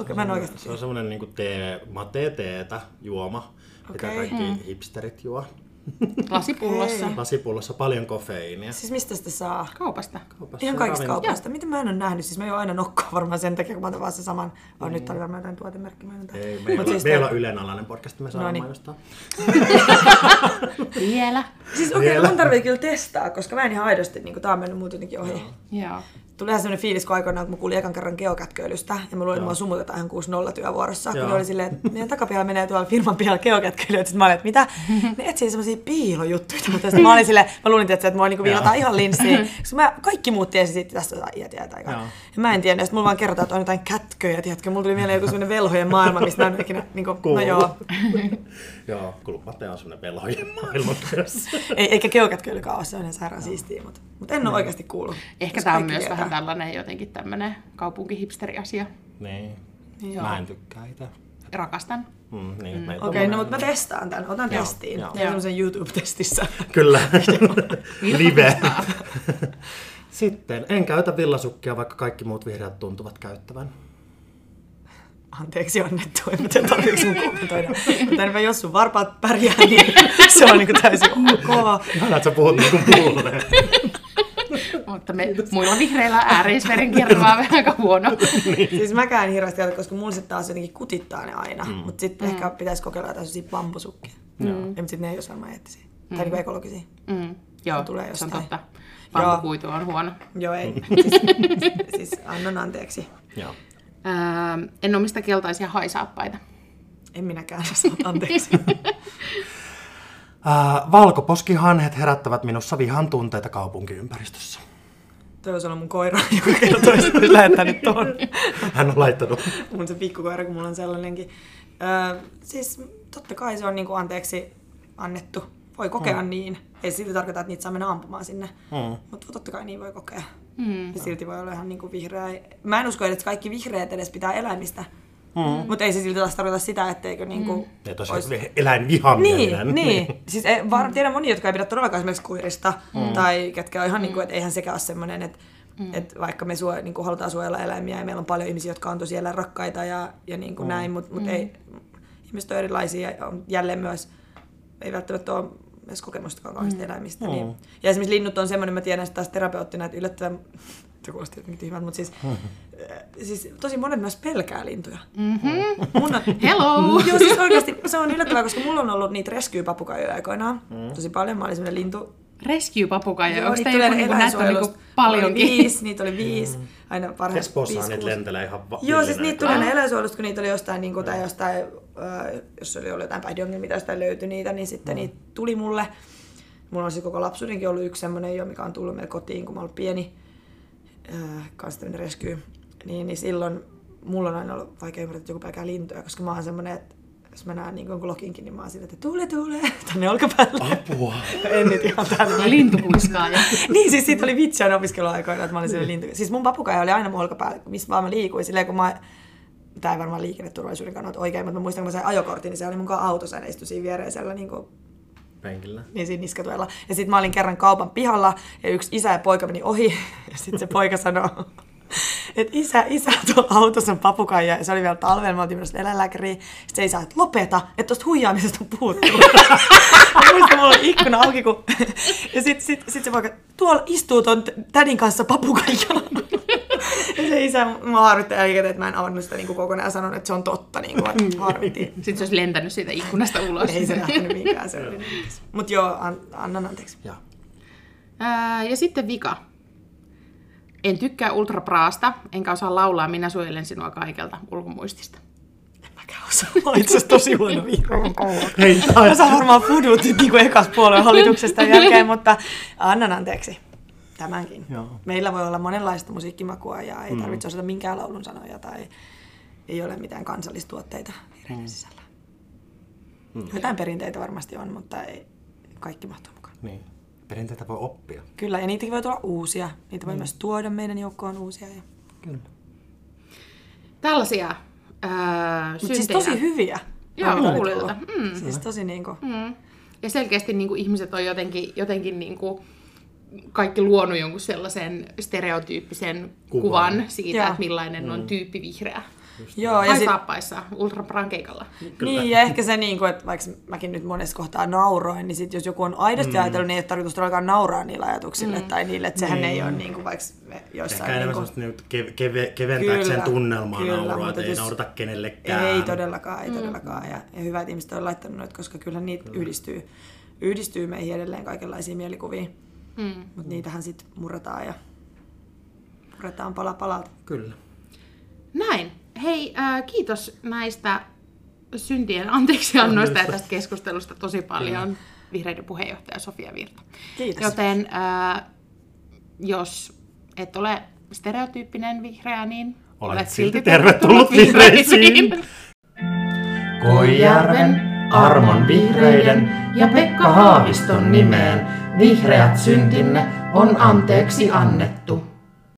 Okei, mä en oikeasti se on semmoinen niin tee, mate-teetä juoma, mitä Okei. kaikki hipsterit juo. Lasipullossa. Lasipullossa paljon kofeiinia. Siis mistä sitä saa? Kaupasta. Kaupassa Ihan kaikista ravintolassa. kaupoista. Miten mä en ole nähnyt? Siis mä jo aina nokkaa varmaan sen takia, kun mä otan vaan se saman. Oh, nyt oli varmaan jotain tuotemerkkimainontaa. Ei, meillä, Mut siis meillä on Ylen alainen podcast, me saadaan No niin. mainostaa. Vielä. Siis okei, okay, mun tarvii kyllä testaa, koska mä en ihan aidosti, niin tää on mennyt muuten jotenkin ohi. Joo. Tuli ihan sellainen fiilis, kun aikoinaan, kun mä kuulin ekan kerran geokätköilystä, ja mä luulin, että mua sumutetaan ihan 6-0 työvuorossa, kun Joo. oli silleen, että meidän takapihalla menee tuolla firman pihalla geokätköilyä, sitten mä olin, että mitä? Ne etsii semmoisia piilojuttuja, mutta sitten mä olin silleen, mä luulin, että, että mua niinku viilataan ihan linssiin, koska mä, kaikki muut tiesi sitten tästä jotain iät iät aikaa. Joo. Ja mä en tiennyt, sitten mulla vaan kerrotaan, että on jotain kätköjä, tiedätkö, mulla tuli mieleen joku semmoinen velhojen maailma, mistä mä en ikinä, niinku, no joo, Joo, kulmate on semmoinen velhojen maailma myös. ei, eikä geokätköilykaan ole, se on ihan sairaan siistiä, mutta, mutta en ole oikeasti kuullut. Ehkä tämä on myös tietää. Vähän tällainen jotenkin tämmöinen kaupunkihipsteri-asia. niin. Joo. Mä en tykkää itse. Rakastan. Mm, niin, on Okei, okay, no mutta mä testaan tämän. Otan Joo, testiin. joo. Teen semmoisen YouTube-testissä. Kyllä. Live. Sitten, en käytä villasukkia, vaikka kaikki muut vihreät tuntuvat käyttävän. Anteeksi annettu, en mä tiedä, tarvitseeko sun kommentoida. Mutta enpä jos sun varpaat pärjää, niin se on niinku täysin ok. Ihanaa, että sä puhut niin kuin mulle. Mutta me muilla vihreillä ääreisverenkierto vaan vähän aika huono. Siis mäkään en hirveästi käytä, koska mulla sitten taas jotenkin kutittaa ne aina. Mm. Mutta sitten ehkä pitäisi kokeilla jotain sellaisia bambusukkia. Mm. Ja mutta sitten ne ei ole varmaan eettisiä. Tai niinku ekologisia. Mm. Joo, tulee se on jostain. totta. Bambukuitu on huono. Joo, ei. Siis, siis annan anteeksi. Joo. Öö, en omista keltaisia haisaappaita. En minäkään saa anteeksi. Äh, valkoposkihanhet herättävät minussa vihan tunteita kaupunkiympäristössä. Toi olisi ollut mun koira, joka kertoo, että olisi lähettänyt ton. Hän on laittanut. mun se pikkukoira, kun mulla on sellainenkin. Öö, siis totta kai se on niinku anteeksi annettu. voi kokea mm. niin. Ei silti tarkoita, että niitä saa mennä ampumaan sinne. Mm. Mutta totta kai niin voi kokea. Mm. Ja silti voi olla ihan niin kuin vihreä. Mä en usko, että kaikki vihreät edes pitää eläimistä. Mm. Mutta ei se silti taas tarkoita sitä, etteikö niinku... Mm. Ja tosiaan ois... eläinvihamielinen. Niin, niin. Siis ei, var, tiedän monia, jotka ei pidä todellakaan esimerkiksi kuirista, mm. tai ketkä on ihan mm. niin kuin, että eihän sekään ole semmoinen, että Mm. Et vaikka me suo, niin kuin halutaan suojella eläimiä ja meillä on paljon ihmisiä, jotka on tosi rakkaita ja, ja niin kuin mm. näin, mutta mut mm. ei, ihmiset on erilaisia ja on jälleen myös, ei välttämättä ole edes kokemustakaan kauheasti mm. eläimistä. Mm. Niin. Ja esimerkiksi linnut on semmoinen, mä tiedän sitä taas terapeuttina, että yllättävän, se kuulosti jotenkin tyhmältä, mutta siis, mm. siis tosi monet myös pelkää lintuja. Mm-hmm. Mun on, Hello! Joo, siis oikeasti se on yllättävää, koska mulla on ollut niitä rescue-papukajoja aikoinaan mm. tosi paljon. Mä olin semmoinen lintu, rescue-papukaija, onko tämä joku, niin näitä on niin paljonkin? Oli viisi, niitä oli viisi. Mm. Aina parhaat Espoossa niitä lentelee ihan va- Joo, siis niitä tuli aina eläinsuojelusta, kun niitä oli jostain, niin kuin, tai jostain, jos oli ollut jotain päihdeongelmia tai jostain löytyi niitä, niin sitten mm. niitä tuli mulle. Mulla on siis koko lapsuudenkin ollut yksi semmoinen jo, mikä on tullut meille kotiin, kun mä olin pieni. Äh, kanssa tämmöinen rescue. Niin, niin silloin mulla on aina ollut vaikea ymmärtää, että joku pelkää lintuja, koska mä oon semmoinen, että jos mä näen niin jonkun lokinkin, niin mä oon silleen, että tule, tule, tänne olkapäälle. Apua. en nyt ihan tänne. Lintupuiskaaja. niin, siis siitä oli vitsi aina opiskeluaikoina, että mä olin siellä lintu. Siis mun papukaija oli aina mun olkapäällä, missä vaan mä liikuin. Silleen, kun mä tämä ei varmaan liikenneturvallisuuden kannalta oikein, mutta mä muistan, kun mä sain ajokortin, niin se oli mun autossa, ja istui siinä viereisellä niin kuin penkillä. Niin siinä niskatuella. Ja sitten mä olin kerran kaupan pihalla ja yksi isä ja poika meni ohi ja sitten se poika sanoi, että isä, isä tuolla autossa on papukaija, ja se oli vielä talvella, mä oltiin menossa eläinlääkäriin, sitten se isä, että lopeta, että tuosta huijaamisesta on puhuttu. mä muistan, mulla oli ikkuna auki, kun... ja sitten sit, sit se poika, tuolla istuu ton tädin kanssa papukaijalla. Ja se isä, mä harvitti jälkikäteen, että mä en avannut sitä niin kokonaan ja sanonut, että se on totta, niin kuin, että harvitti. Sitten se olisi lentänyt siitä ikkunasta ulos. Ei se lähtenyt mikään, se oli Mutta joo, an, annan anteeksi. Ja. Ää, ja sitten vika. En tykkää ultrapraasta, enkä osaa laulaa Minä suojelen sinua kaikelta ulkomuistista. En mäkään osaa. Mä itse asiassa tosi huono viikon Hei, Mä saan varmaan fudut niin kuin ekas puolueen hallituksesta jälkeen, mutta annan anteeksi tämänkin. Joo. Meillä voi olla monenlaista musiikkimakua ja ei mm. tarvitse osata minkään laulun sanoja tai ei ole mitään kansallistuotteita vihreiden mm. sisällä. Mm. Jotain perinteitä varmasti on, mutta ei kaikki mahtuu mukaan. Niin. Perinteitä voi oppia. Kyllä, ja niitäkin voi tulla uusia. Niitä voi mm. myös tuoda meidän joukkoon uusia. Ja... Kyllä. Tällaisia ää, siis tosi hyviä. Joo, kuulilta. Mm. Siis tosi niinku... Mm. Ja selkeästi niinku ihmiset on jotenkin, jotenkin niinku, kaikki luonut jonkun sellaisen stereotyyppisen kuvan, kuvan siitä, että millainen mm. on tyyppi vihreä. Just Joo, ja sit... saappaissa ultrapran keikalla. Niin, ja ehkä se, niin kuin, että vaikka mäkin nyt monessa kohtaa nauroin, niin sit jos joku on aidosti mm. ajatellut, niin ei ole tarkoitus todellakaan nauraa niillä ajatuksille mm. tai niille, että sehän mm. ei ole niin kuin, vaikka jossain... Ehkä enemmän niin kuin... kev- kev- keventääkseen tunnelmaa kyllä, naurua, että ei naurata kenellekään. Ei todellakaan, ei mm. todellakaan. Ja, ja hyvä, että ihmiset on laittanut noita, koska kyllä niitä kyllä. yhdistyy, yhdistyy meihin edelleen kaikenlaisia mielikuvia. Mm. Mutta niitähän sitten murretaan ja murretaan pala palalta. Kyllä. Näin. Hei, äh, kiitos näistä syntien anteeksiannoista ja tästä keskustelusta tosi paljon vihreiden puheenjohtaja Sofia Virta. Kiitos. Joten äh, jos et ole stereotyyppinen vihreä, niin olet, olet silti tervetullut vihreisiin. Koijärven, Armon Vihreiden ja Pekka Haaviston nimeen Vihreät syntinne on anteeksi annettu.